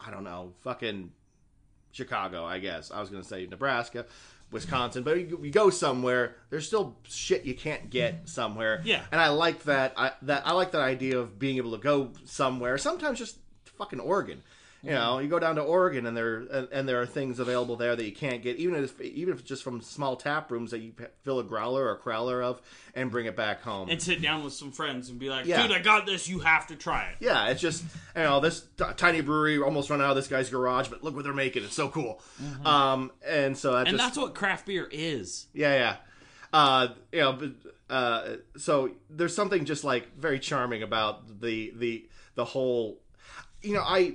Speaker 2: I don't know fucking Chicago. I guess I was gonna say Nebraska. Wisconsin, but you, you go somewhere. There's still shit you can't get somewhere.
Speaker 1: Yeah.
Speaker 2: and I like that. I that I like that idea of being able to go somewhere. Sometimes just fucking Oregon. You know, you go down to Oregon and there and, and there are things available there that you can't get, even if even if it's just from small tap rooms that you fill a growler or a crowler of and bring it back home.
Speaker 1: and sit down with some friends and be like
Speaker 2: Yeah.
Speaker 1: dude i got this you have to try it
Speaker 2: yeah, it's just you know this t- tiny brewery almost run out of this guy's garage, but look what they're making. It's so cool. Um, and so that
Speaker 1: Mm-hmm. and
Speaker 2: just
Speaker 1: that's what craft beer is
Speaker 2: Yeah, yeah. Uh, you know, but, uh, so there's something just like very charming about the the the whole. You know, I.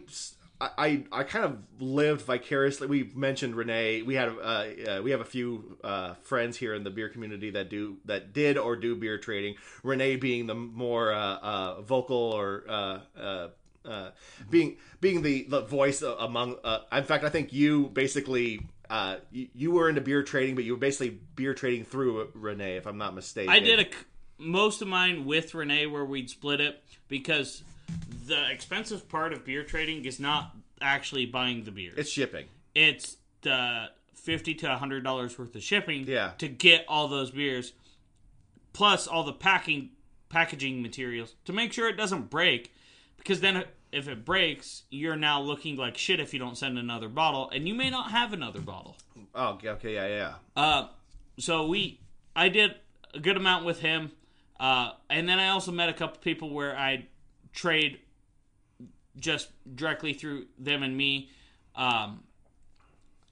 Speaker 2: I, I kind of lived vicariously. We mentioned Renee. We had uh, uh, we have a few uh, friends here in the beer community that do that did or do beer trading. Renee being the more uh, uh, vocal or uh, being being the, the voice among. In fact, I think you basically uh, you, you were into beer trading, but you were basically beer trading through Renee, if I'm not mistaken.
Speaker 1: i did a most of mine with renee where we'd split it because the expensive part of beer trading is not actually buying the beer
Speaker 2: It's shipping.
Speaker 1: it's the 50 to 100 dollars worth of shipping
Speaker 2: Yeah.
Speaker 1: to get all those beers plus all the packing packaging materials to make sure it doesn't break because then if it breaks you're now looking like shit if you don't send another bottle and you may not have another bottle
Speaker 2: Oh, okay, okay, yeah, yeah.
Speaker 1: uh, so we i did a good amount with him uh, and then i also met a couple people where i trade just directly through them and me um,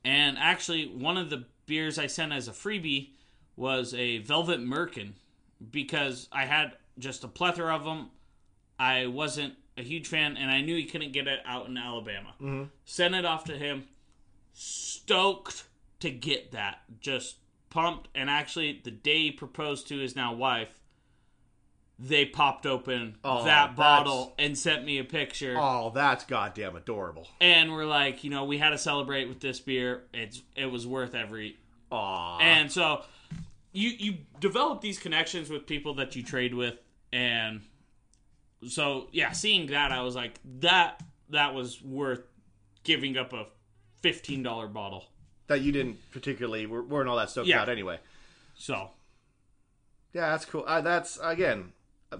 Speaker 1: and actually one of the beers i sent as a freebie was a velvet merkin because i had just a plethora of them i wasn't a huge fan and i knew he couldn't get it out in alabama sent it off to him stoked to get that. Just pumped. And actually, the day he proposed to his now wife, they popped open
Speaker 2: Oh,
Speaker 1: that bottle and sent me a picture.
Speaker 2: Oh, that's goddamn adorable.
Speaker 1: And we're like, you know, we had to celebrate with this beer. It's it was worth every.
Speaker 2: Aw.
Speaker 1: And so, you you develop these connections with people that you trade with, and so yeah, seeing that I was like that that was worth giving up a fifteen dollar bottle.
Speaker 2: that you didn't particularly were- weren't all that stoked
Speaker 1: Yeah.
Speaker 2: about anyway.
Speaker 1: So
Speaker 2: Yeah, that's cool. Uh, that's again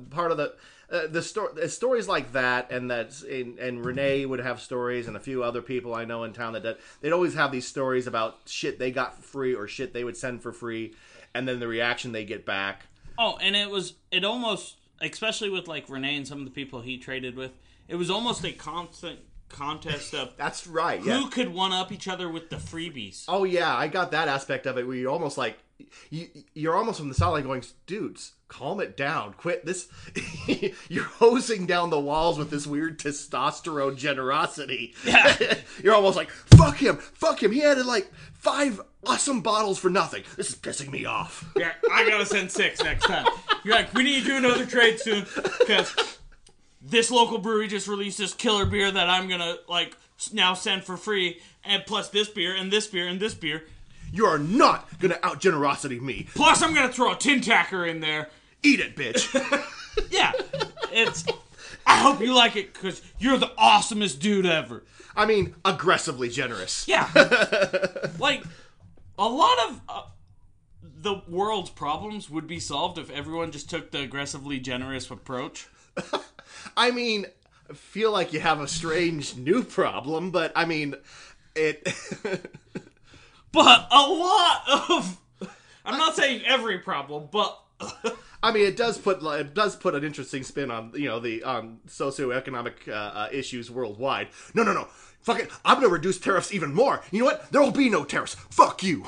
Speaker 2: part of the uh, the story. Stories like that, and that's and, and Renee would have stories, and a few other people I know in town that, that they'd always have these stories about shit they got for free or shit they would send for free, and then the reaction they get back.
Speaker 1: Oh, and it was it almost especially with like Renee and some of the people he traded with, it was almost a constant contest of
Speaker 2: That's right. Yeah.
Speaker 1: who could one up each other with the freebies.
Speaker 2: Oh yeah, I got that aspect of it where you're almost like you you're almost from the sideline going, dudes, calm it down, quit this. you're hosing down the walls with this weird testosterone generosity.
Speaker 1: Yeah.
Speaker 2: you're almost like, fuck him, fuck him. He had like five awesome bottles for nothing. This is pissing me off.
Speaker 1: Yeah, I gotta send six next time. You're like, we need to do another trade soon because this local brewery just released this killer beer that I'm gonna like now send for free, and plus this beer and this beer and this beer.
Speaker 2: You are not gonna out generosity me.
Speaker 1: Plus, I'm gonna throw a tin tacker in there.
Speaker 2: Eat it, bitch.
Speaker 1: Yeah, it's. I hope you like it because you're the awesomest dude ever.
Speaker 2: I mean, aggressively generous.
Speaker 1: Yeah, like a lot of uh, the world's problems would be solved if everyone just took the aggressively generous approach.
Speaker 2: I mean, I feel like you have a strange new problem, but I mean, it.
Speaker 1: But a lot of. I'm not saying every problem, but.
Speaker 2: I mean, it does put it does put an interesting spin on you know the um, socioeconomic uh, uh, issues worldwide. No, no, no. Fuck it. I'm gonna reduce tariffs even more. You know what? There will be no tariffs. Fuck you.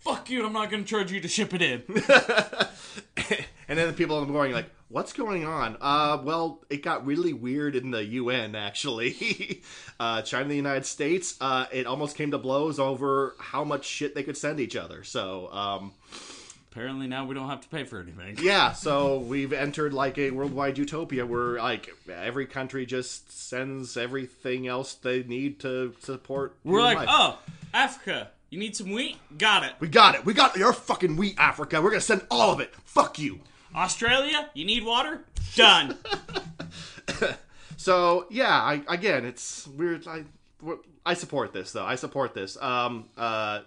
Speaker 1: Fuck you, I'm not gonna charge you to ship it in.
Speaker 2: and then the people are going like, "What's going on?" Uh, well, it got really weird in the UN actually. uh, China and the United States, uh, it almost came to blows over how much shit they could send each other. So, um,
Speaker 1: Apparently now we don't have to pay for anything.
Speaker 2: yeah, so we've entered like a worldwide utopia where like every country just sends everything else they need to support.
Speaker 1: We're like,
Speaker 2: life.
Speaker 1: oh, Africa, you need some wheat? Got it.
Speaker 2: we got it. We got your fucking wheat, Africa. We're gonna send all of it. Fuck you.
Speaker 1: Australia, you need water? Done.
Speaker 2: So yeah, I, again, it's weird. I I support this though. I support this. Um, uh,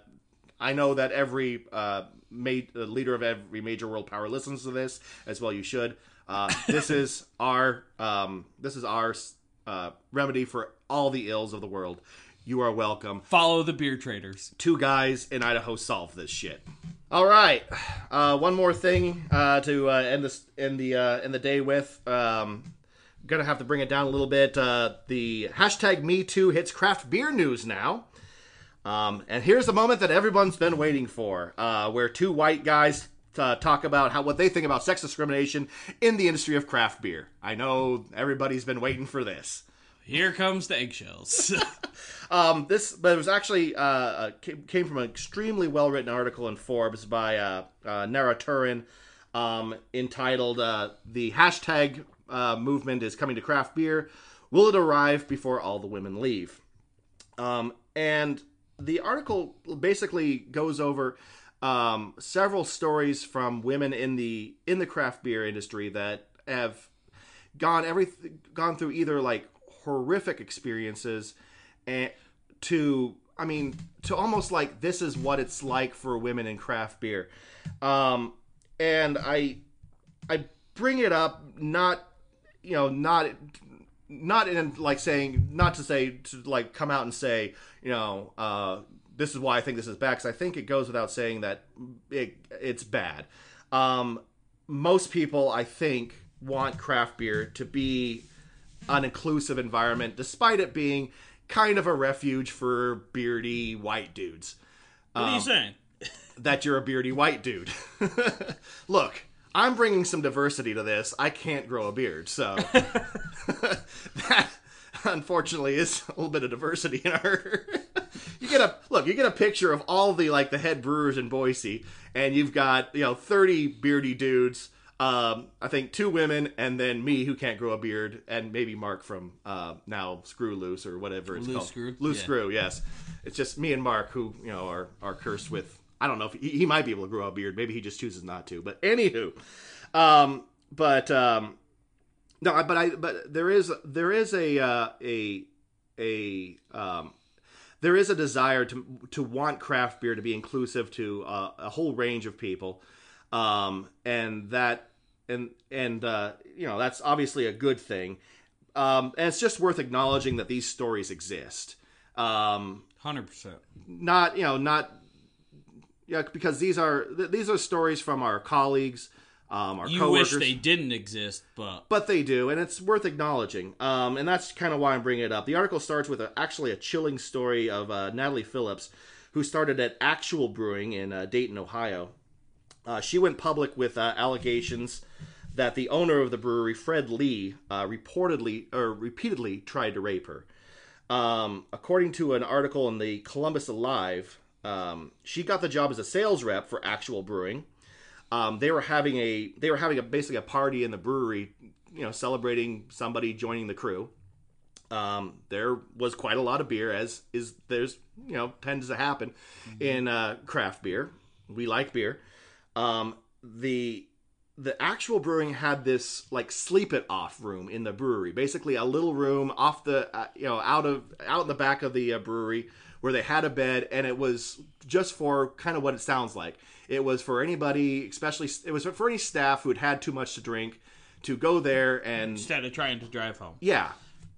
Speaker 2: I know that every uh, uh, leader of every major world power listens to this as well. You should. Uh, this is our um, this is our uh, remedy for all the ills of the world. You are welcome.
Speaker 1: Follow the beer traders.
Speaker 2: Two guys in Idaho solve this shit. All right, uh, one more thing uh, to uh, end this end the uh, end the day with. Um, gonna have to bring it down a little bit. Uh, the hashtag Me Too hits craft beer news now. Um, and here's the moment that everyone's been waiting for, uh, where two white guys uh, talk about how what they think about sex discrimination in the industry of craft beer. I know everybody's been waiting for this.
Speaker 1: Here comes the eggshells.
Speaker 2: Um, this, but it was actually uh, uh, came, from an extremely well written article in Forbes by uh, uh, Nara Turin, um, entitled uh, "The hashtag uh, movement is coming to craft beer. Will it arrive before all the women leave?" Um, and the article basically goes over um, several stories from women in the in the craft beer industry that have gone every gone through either like horrific experiences and to I mean to almost like this is what it's like for women in craft beer. Um, and I I bring it up not you know not not in like saying not to say to like come out and say you know uh, this is why I think this is bad because I think it goes without saying that it, it's bad. Um, most people I think want craft beer to be an inclusive environment, despite it being kind of a refuge for beardy white dudes.
Speaker 1: what are you um, saying?
Speaker 2: That you're a beardy white dude. Look, I'm bringing some diversity to this. I can't grow a beard, so that unfortunately is a little bit of diversity in our. you get a look. You get a picture of all the like the head brewers in Boise, and you've got you know 30 beardy dudes. Um, I think two women, and then me who can't grow a beard, and maybe Mark from uh, now Screw Loose or whatever it's
Speaker 1: Loose
Speaker 2: called.
Speaker 1: Screw?
Speaker 2: Loose
Speaker 1: Yeah.
Speaker 2: Screw, yes. It's just me and Mark who you know are are cursed with. I don't know if he, he might be able to grow a beard. Maybe he just chooses not to. But anywho, um, but um, no, but I but there is there is a uh, a a um, there is a desire to to want craft beer to be inclusive to uh, a whole range of people, um, and that and and uh, you know that's obviously a good thing. Um, and it's just worth acknowledging that these stories exist. Um,
Speaker 1: Hundred percent.
Speaker 2: not you know not yeah because these are th- these are stories from our colleagues, um, our
Speaker 1: You
Speaker 2: coworkers
Speaker 1: wish they didn't exist, but
Speaker 2: but they do, and it's worth acknowledging. Um, and that's kind of why I'm bringing it up. The article starts with a, actually a chilling story of uh, Natalie Phillips, who started at Actual Brewing in uh, Dayton, Ohio. Uh, she went public with uh, allegations that the owner of the brewery, Fred Lee, uh, reportedly or repeatedly tried to rape her. Um, according to an article in the Columbus Alive, um, she got the job as a sales rep for Actual Brewing. Um, they were having a they were having a basically a party in the brewery, you know, celebrating somebody joining the crew. Um, there was quite a lot of beer, as is there's you know tends to happen in uh, craft beer. We like beer. Um, the the actual brewing had this like sleep it off room in the brewery, basically a little room off the uh, you know out of out in the back of the uh, brewery where they had a bed, and it was just for kind of what it sounds like. It was for anybody, especially it was for any staff who had had too much to drink, to go there and
Speaker 1: instead of trying to drive home,
Speaker 2: yeah,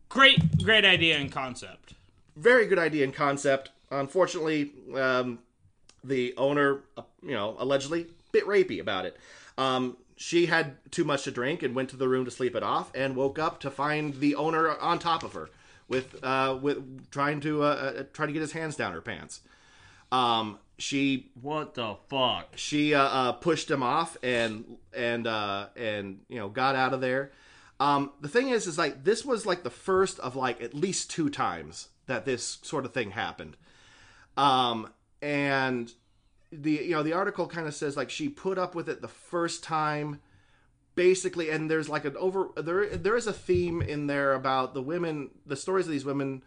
Speaker 1: great, great idea and concept.
Speaker 2: very good idea and concept. Unfortunately, um, the owner, uh, you know, allegedly a bit rapey about it. Um, she had too much to drink and went to the room to sleep it off, and woke up to find the owner on top of her with uh, with trying to uh, uh, try to get his hands down her pants. Um, she
Speaker 1: What the fuck?
Speaker 2: she uh, uh, pushed him off and and uh, and you know got out of there. Um, the thing is, is like this was like the first of like at least two times that this sort of thing happened. Um, and the you know the article kind of says like she put up with it the first time basically and there's like an over there there is a theme in there about the women the stories of these women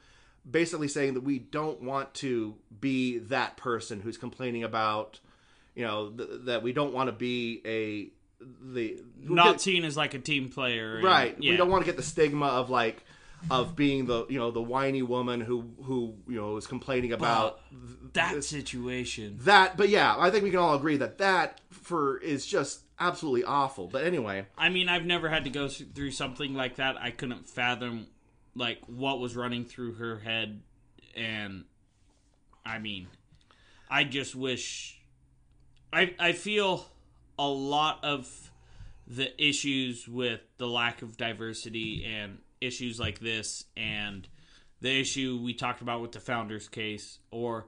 Speaker 2: basically saying that we don't want to be that person who's complaining about you know th- that we don't want to be a the
Speaker 1: Not seen as like a team player, and-
Speaker 2: right
Speaker 1: Yeah.
Speaker 2: we don't want to get the stigma of like of being the you know the whiny woman who who you know is complaining about
Speaker 1: that situation.
Speaker 2: that but yeah i think we can all agree that that for is just absolutely awful but anyway
Speaker 1: I mean, I've never had to go through something like that. I couldn't fathom like what was running through her head, and I mean, I just wish. I I feel a lot of the issues with the lack of diversity and issues like this, and the issue we talked about with the founders case, or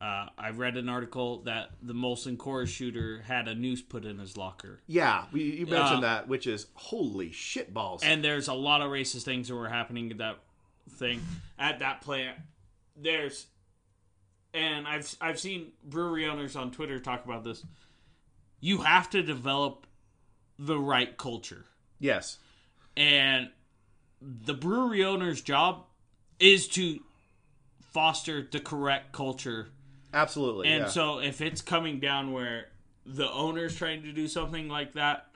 Speaker 1: uh, I read an article that the Molson Coors shooter had a noose put in his locker.
Speaker 2: yeah we, you mentioned
Speaker 1: Uh,
Speaker 2: that which is holy shit balls
Speaker 1: and there's a lot of racist things that were happening at that thing at that plant. There's, and I've I've seen brewery owners on Twitter talk about this. You have to develop the right culture,
Speaker 2: yes
Speaker 1: and the brewery owner's job is to foster the correct culture.
Speaker 2: absolutely
Speaker 1: And
Speaker 2: yeah.
Speaker 1: so if it's coming down where the owner's trying to do something like that,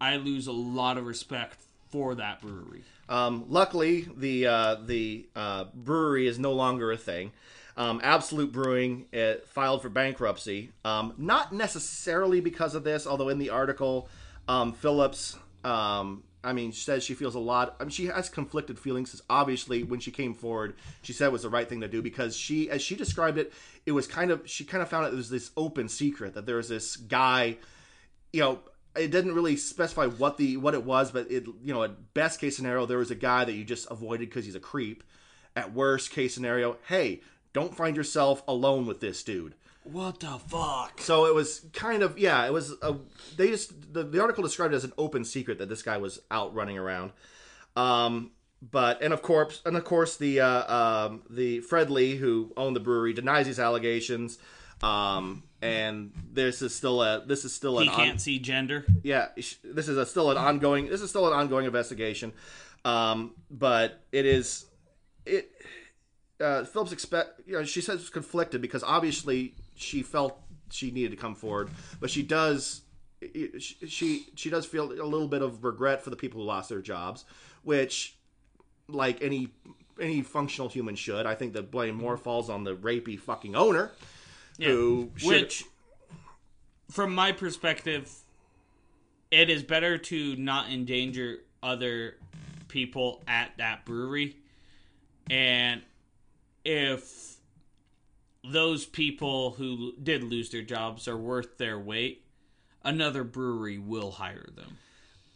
Speaker 1: I lose a lot of respect for that brewery.
Speaker 2: Um, luckily, the uh, the uh, brewery is no longer a thing. Um, Absolute Brewing filed for bankruptcy, um, not necessarily because of this, although in the article, um, Phillips, um, I mean, she says she feels a lot. I mean, she has conflicted feelings. Obviously, when she came forward, she said it was the right thing to do because she, as she described it, it was kind of she kind of found out it was this open secret that there was this guy you know it didn't really specify what the what it was but it you know at best case scenario there was a guy that you just avoided because he's a creep at worst case scenario hey don't find yourself alone with this dude
Speaker 1: What the fuck?
Speaker 2: so it was kind of yeah it was a they just the, the article described it as an open secret that this guy was out running around um but and of course and of course the uh um the fred lee who owned the brewery denies these allegations um and this is still a this is still
Speaker 1: He
Speaker 2: an
Speaker 1: can't see gender.
Speaker 2: yeah, this is a, still an ongoing. This is still an ongoing investigation, um, but it is it. Uh, Phillips expect you know she says it's conflicted because obviously she felt she needed to come forward, but she does she she does feel a little bit of regret for the people who lost their jobs, which like any any functional human should. I think the blame more falls on the rapey fucking owner, who should,
Speaker 1: Which, from my perspective, it is better to not endanger other people at that brewery. And if those people who did lose their jobs are worth their weight, another brewery will hire them.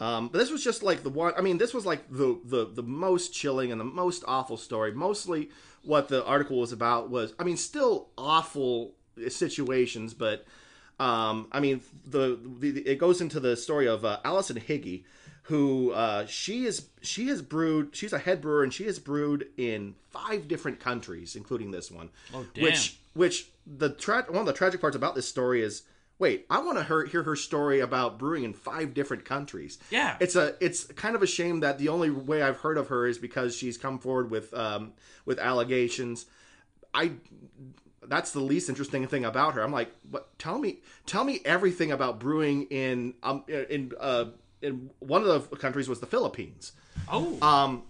Speaker 2: Um, but this was just like the one. I mean, this was like the, the the most chilling and the most awful story. Mostly, what the article was about was, I mean, still awful situations, but um, I mean, the, the it goes into the story of uh, Allison Higgy, who uh, she is she has brewed. She's a head brewer and she has brewed in five different countries, including this one.
Speaker 1: Oh, damn.
Speaker 2: Which which the tra- one of the tragic parts about this story is. Wait, I want to hear her story about brewing in five different countries.
Speaker 1: Yeah.
Speaker 2: it's a it's kind of a shame that the only way I've heard of her is because she's come forward with um, with allegations. I that's the least interesting thing about her. I'm like, what? Tell me, tell me everything about brewing in um in uh in one of the countries was the Philippines.
Speaker 1: Oh,
Speaker 2: Um,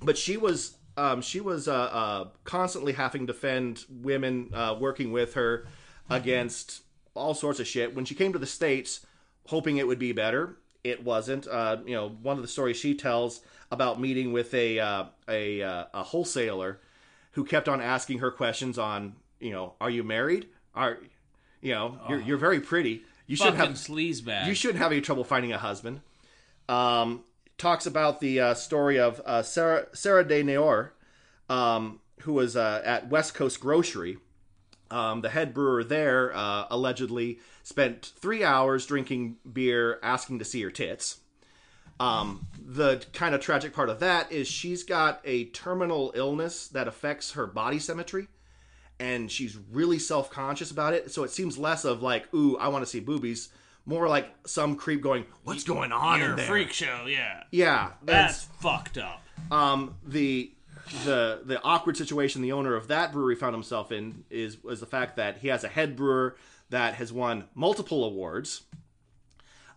Speaker 2: but she was um she was uh, uh constantly having to defend women uh working with her against all sorts of shit. When she came to the states, hoping it would be better, it wasn't. Uh, you know, one of the stories she tells about meeting with a uh, a uh, a wholesaler who kept on asking her questions on, you know, are you married? Are you know, you're you're very pretty. You should
Speaker 1: fucking
Speaker 2: have
Speaker 1: sleazebag.
Speaker 2: you shouldn't have any trouble finding a husband. Um, talks about the uh, story of uh, Sarah Sarah De Neor, um, who was uh, at West Coast Grocery. Um, the head brewer there uh, allegedly spent three hours drinking beer, asking to see her tits. Um, the kind of tragic part of that is she's got a terminal illness that affects her body symmetry and she's really self conscious about it. So it seems less of like, ooh, I want to see boobies, more like some creep going, what's going on
Speaker 1: You're
Speaker 2: in
Speaker 1: a
Speaker 2: there?
Speaker 1: freak show, yeah.
Speaker 2: Yeah,
Speaker 1: That's fucked up.
Speaker 2: um, the the the awkward situation the owner of that brewery found himself in is was the fact that he has a head brewer that has won multiple awards,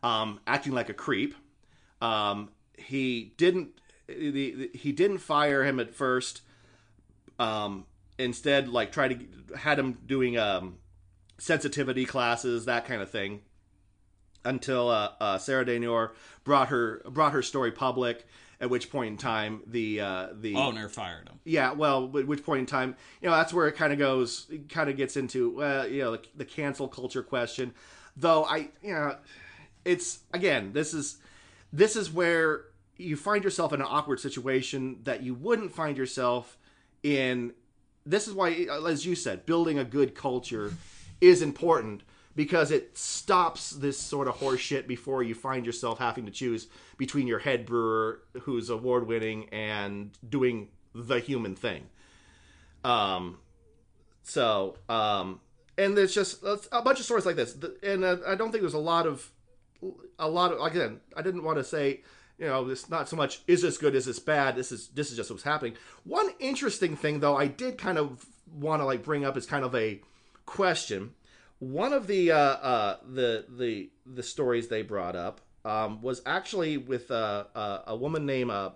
Speaker 2: um, acting like a creep. Um, he didn't the, the, he didn't fire him at first. Um, instead, like try to had him doing um, sensitivity classes, that kind of thing until uh, uh, Sarah Denor brought her brought her story public. At which point in time, the uh, the
Speaker 1: Owner fired him.
Speaker 2: yeah, well, at which point in time, you know, that's where it kind of goes, kind of gets into, uh, you know, the, the cancel culture question. Though I, you know, it's again, this is this is where you find yourself in an awkward situation that you wouldn't find yourself in. This is why, as you said, building a good culture is important because it stops this sort of horseshit before you find yourself having to choose between your head brewer who's award winning and doing the human thing. Um, so, um, and there's just a bunch of stories like this, and uh, I don't think there's a lot of, a lot of again. I didn't want to say, you know, this not so much is this good, is this bad. This is this is just what's happening. One interesting thing though, I did kind of want to like bring up is kind of a question. One of the uh, uh, the the the stories they brought up um, was actually with uh, uh, a woman named uh,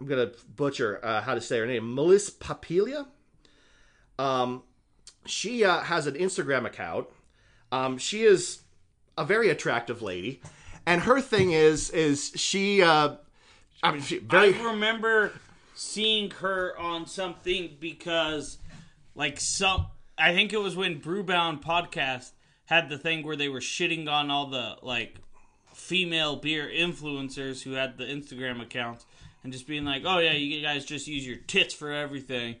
Speaker 2: I'm gonna butcher uh, how to say her name, Melissa Papilia. Um, she uh, has an Instagram account. Um, she is a very attractive lady, and her thing is is she. Uh, I mean, she very.
Speaker 1: I remember seeing her on something because, like, some. I think it was when Brewbound podcast had the thing where they were shitting on all the like female beer influencers who had the Instagram accounts and just being like, "Oh yeah, you guys just use your tits for everything."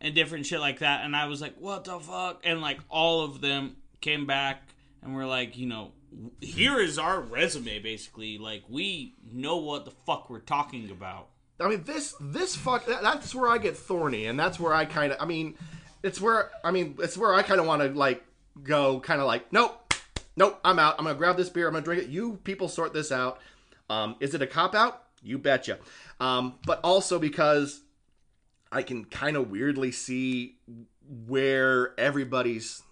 Speaker 1: And different shit like that, and I was like, "What the fuck?" And like all of them came back and were like, you know, here is our resume, basically. Like we know what the fuck we're talking about.
Speaker 2: I mean, this this fuck. That, that's where I get thorny, and that's where I kind of. I mean, it's where I mean, it's where I kind of want to like go, kind of like, nope, nope, I'm out. I'm gonna grab this beer. I'm gonna drink it. You people sort this out. Um, is it a cop out? You betcha. Um, but also because I can kind of weirdly see where everybody's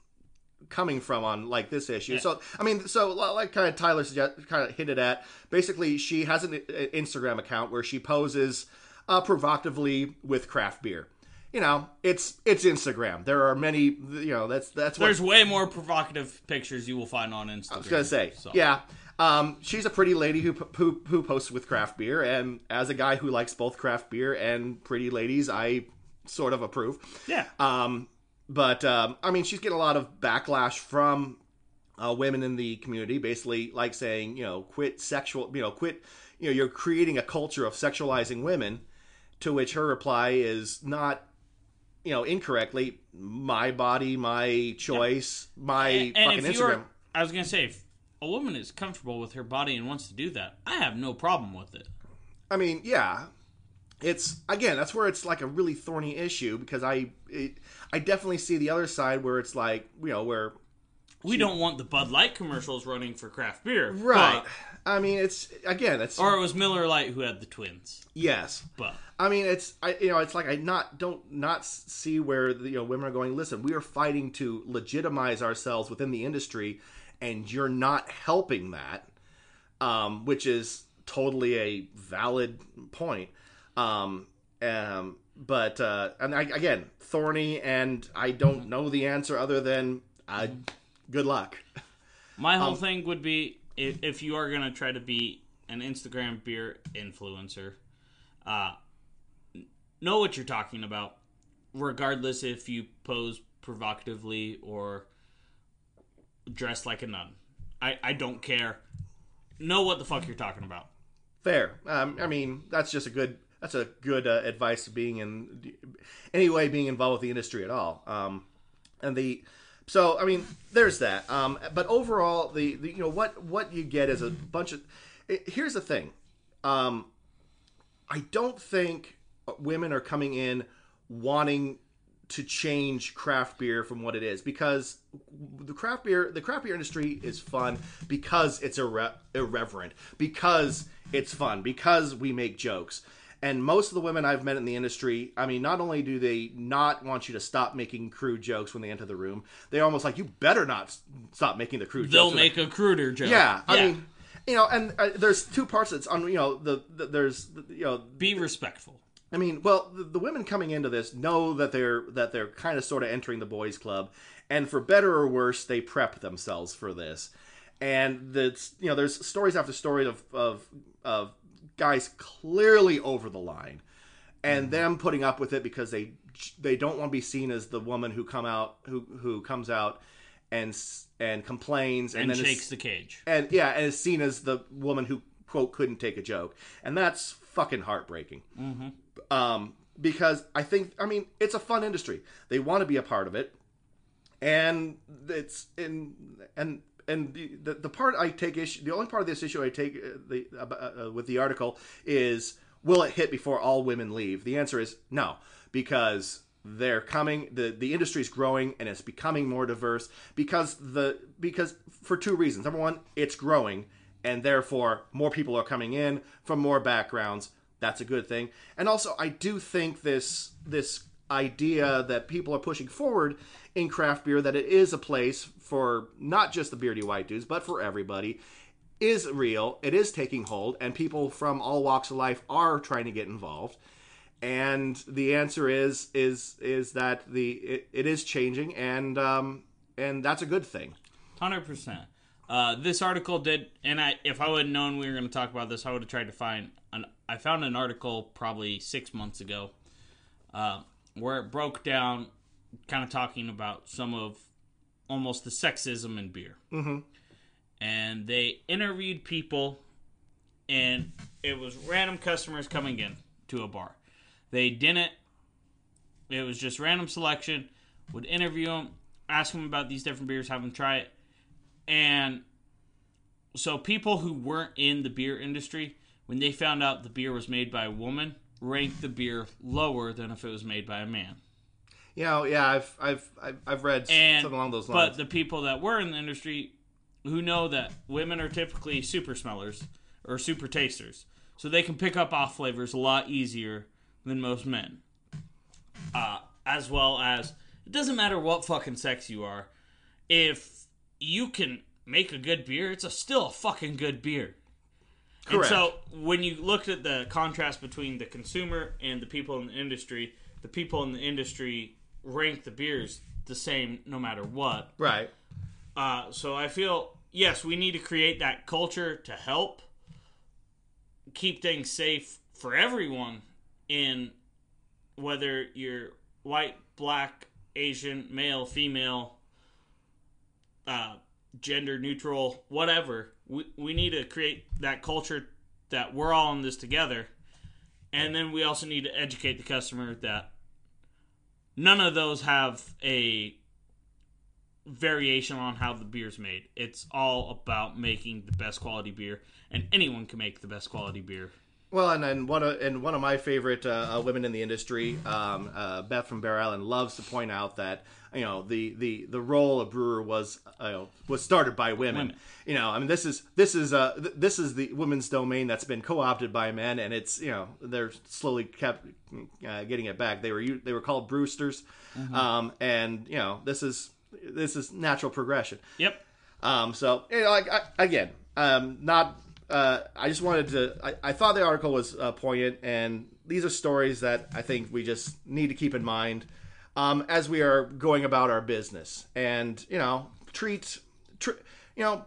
Speaker 2: coming from on like this issue. So I mean, so like kind of Tyler suggest, kind of hinted at. Basically, she has an, an Instagram account where she poses uh, provocatively with craft beer. You know, it's it's Instagram. There are many. You know, that's that's what
Speaker 1: There's way more provocative pictures you will find on Instagram.
Speaker 2: I was gonna say.
Speaker 1: So.
Speaker 2: Yeah, um, she's a pretty lady who, who who posts with craft beer, and as a guy who likes both craft beer and pretty ladies, I sort of approve.
Speaker 1: Yeah.
Speaker 2: Um, but um, I mean, she's getting a lot of backlash from uh, women in the community, basically like saying, you know, quit sexual, you know, quit, you know, you're creating a culture of sexualizing women. To which her reply is not, you know, incorrectly, my body, my choice, my
Speaker 1: And, and
Speaker 2: fucking Instagram.
Speaker 1: I was gonna say, if a woman is comfortable with her body and wants to do that, I have no problem with it.
Speaker 2: I mean, yeah, it's again that's where it's like a really thorny issue because I it, I definitely see the other side where it's like you know where
Speaker 1: We don't want the Bud Light commercials running for craft beer,
Speaker 2: right.
Speaker 1: but-
Speaker 2: I mean, it's again, it's
Speaker 1: or it was Miller Lite who had the twins,
Speaker 2: yes.
Speaker 1: but
Speaker 2: I mean, it's I you know it's like I not don't not see where the, you know women are going. Listen, we are fighting to legitimize ourselves within the industry, and you're not helping that, um, which is totally a valid point. Um, um, but uh, and I, again, thorny, and I don't know the answer other than uh, good luck.
Speaker 1: my
Speaker 2: Um,
Speaker 1: whole thing would be if, if you are gonna try to be an Instagram beer influencer, uh, know what you're talking about, regardless if you pose provocatively or dress like a nun. I, I don't care. Know what the fuck you're talking about.
Speaker 2: Fair. Um, I mean, that's just a good. That's a good uh, advice to being in anyway being involved with the industry at all. Um, and the so I mean, there's that. Um, but overall, the, the you know what what you get is a bunch of. it- here's the thing. Um, I don't think women are coming in wanting to change craft beer from what it is because the craft beer the craft beer industry is fun because it's irre- irreverent because it's fun because we make jokes and most of the women I've met in the industry, I mean, not only do they not want you to stop making crude jokes when they enter the room, they're almost like, you better not stop making the crude jokes.
Speaker 1: They'll
Speaker 2: jokes.
Speaker 1: make a cruder joke.
Speaker 2: yeah, I mean, you know, and uh, there's two parts. That's on, you know, the, the there's, you know,
Speaker 1: be respectful.
Speaker 2: I mean, well, the, the women coming into this know that they're that they're kind of sort of entering the boys' club, and for better or worse, they prep themselves for this. And that's you know, there's stories after story of of of guys clearly over the line, and them putting up with it because they they don't want to be seen as the woman who come out who who comes out and and complains and,
Speaker 1: And,
Speaker 2: then
Speaker 1: shakes the cage.
Speaker 2: and yeah, and is seen as the woman who quote couldn't take a joke, and that's fucking heartbreaking. Mm-hmm. Um, because I think, I mean, it's a fun industry. They want to be a part of it, and it's in and and the, the the part I take issue, the only part of this issue I take uh, the uh, uh, with the article is will it hit before all women leave? The answer is no, because they're coming the the industry is growing and it's becoming more diverse because the because for two reasons. Number one it's growing and therefore more people are coming in from more backgrounds. That's a good thing. And also i do think this this idea that people are pushing forward in craft beer that it is a place for not just the beardy white dudes but for everybody is real it is taking hold and people from all walks of life are trying to get involved and the answer is is is that the it, it is changing and um and that's a good thing
Speaker 1: Hundred percent. Uh, this article did, and I if I would have known we were going to talk about this, I would have tried to find an. I found an article probably six months ago, uh, where it broke down, kind of talking about some of almost the sexism in beer. Mm-hmm. And they interviewed people, and it was random customers coming in to a bar. They didn't. It was just random selection. Would interview them, ask them about these different beers, have them try it and so people who weren't in the beer industry, when they found out the beer was made by a woman, ranked the beer lower than if it was made by a man.
Speaker 2: you know yeah i've i've i've, I've read
Speaker 1: And
Speaker 2: something along those lines.
Speaker 1: but the people that were in the industry who know that women are typically super smellers or super tasters, so they can pick up off flavors a lot easier than most men. Uh, as well as it doesn't matter what fucking sex you are, if you can make a good beer, it's a still a fucking good beer. And so when you looked at the contrast between the consumer and the people in the industry, the people in the industry rank the beers the same no matter what.
Speaker 2: Right.
Speaker 1: Uh, so I feel yes, we need to create that culture to help keep things safe for everyone in whether you're white, black, Asian, male, female, uh, gender neutral, whatever. We, we need to create that culture that we're all in this together. And then we also need to educate the customer that none of those have a variation on how the beer's made. It's all about making the best quality beer, and anyone can make the best quality beer.
Speaker 2: Well, and, and one of and one of my favorite uh, uh, women in the industry, um, uh, Beth from Bear Island, loves to point out that you know the the, the role of brewer was uh, was started by women.
Speaker 1: Women.
Speaker 2: You know, I mean this is this is uh th- this is the women's domain that's been co opted by men, and it's you know they're slowly kept uh, getting it back. They were they were called Brewsters, um, and you know this is this is natural progression.
Speaker 1: Yep.
Speaker 2: Um, so you know, like I, again, um, not. Uh, I just wanted to. I, I thought the article was uh, poignant, and these are stories that I think we just need to keep in mind um, as we are going about our business. And you know, treat, tr- you know,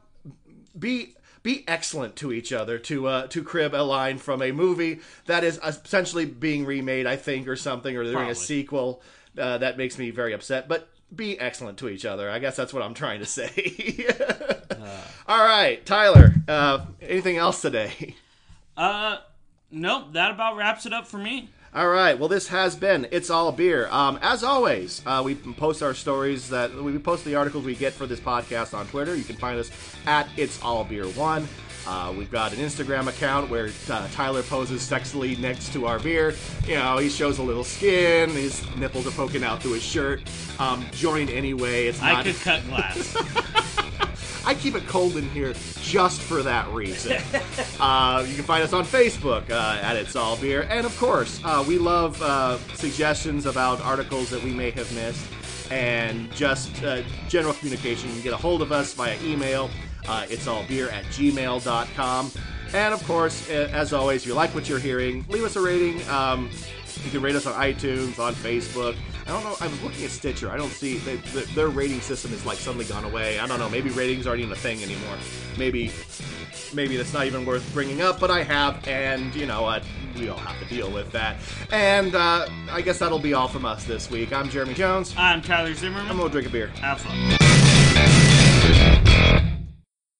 Speaker 2: be be excellent to each other. To uh, to crib a line from a movie that is essentially being remade, I think, or something, or doing a sequel. Uh, that makes me very upset. But be excellent to each other. I guess that's what I'm trying to say. All right, Tyler. Uh, anything else today?
Speaker 1: Uh, nope. That about wraps it up for me.
Speaker 2: All right. Well, this has been It's All Beer. Um, as always, uh, we post our stories that we post the articles we get for this podcast on Twitter. You can find us at It's All Beer One. Uh, we've got an Instagram account where uh, Tyler poses sexily next to our beer. You know, he shows a little skin. His nipples are poking out through his shirt. Um, join anyway. It's
Speaker 1: I
Speaker 2: not.
Speaker 1: could cut glass.
Speaker 2: I keep it cold in here just for that reason. uh, you can find us on Facebook uh, at It's All Beer. And of course, uh, we love uh, suggestions about articles that we may have missed and just uh, general communication. You can get a hold of us via email. Uh, it's all beer at gmail.com. And of course, as always, if you like what you're hearing, leave us a rating. Um, you can rate us on iTunes, on Facebook. I don't know. I was looking at Stitcher. I don't see they, their rating system is like suddenly gone away. I don't know. Maybe ratings aren't even a thing anymore. Maybe, maybe that's not even worth bringing up. But I have, and you know what? We all have to deal with that. And uh, I guess that'll be all from us this week. I'm Jeremy Jones.
Speaker 1: I'm Tyler Zimmerman.
Speaker 2: I'm gonna drink a beer.
Speaker 1: Have fun.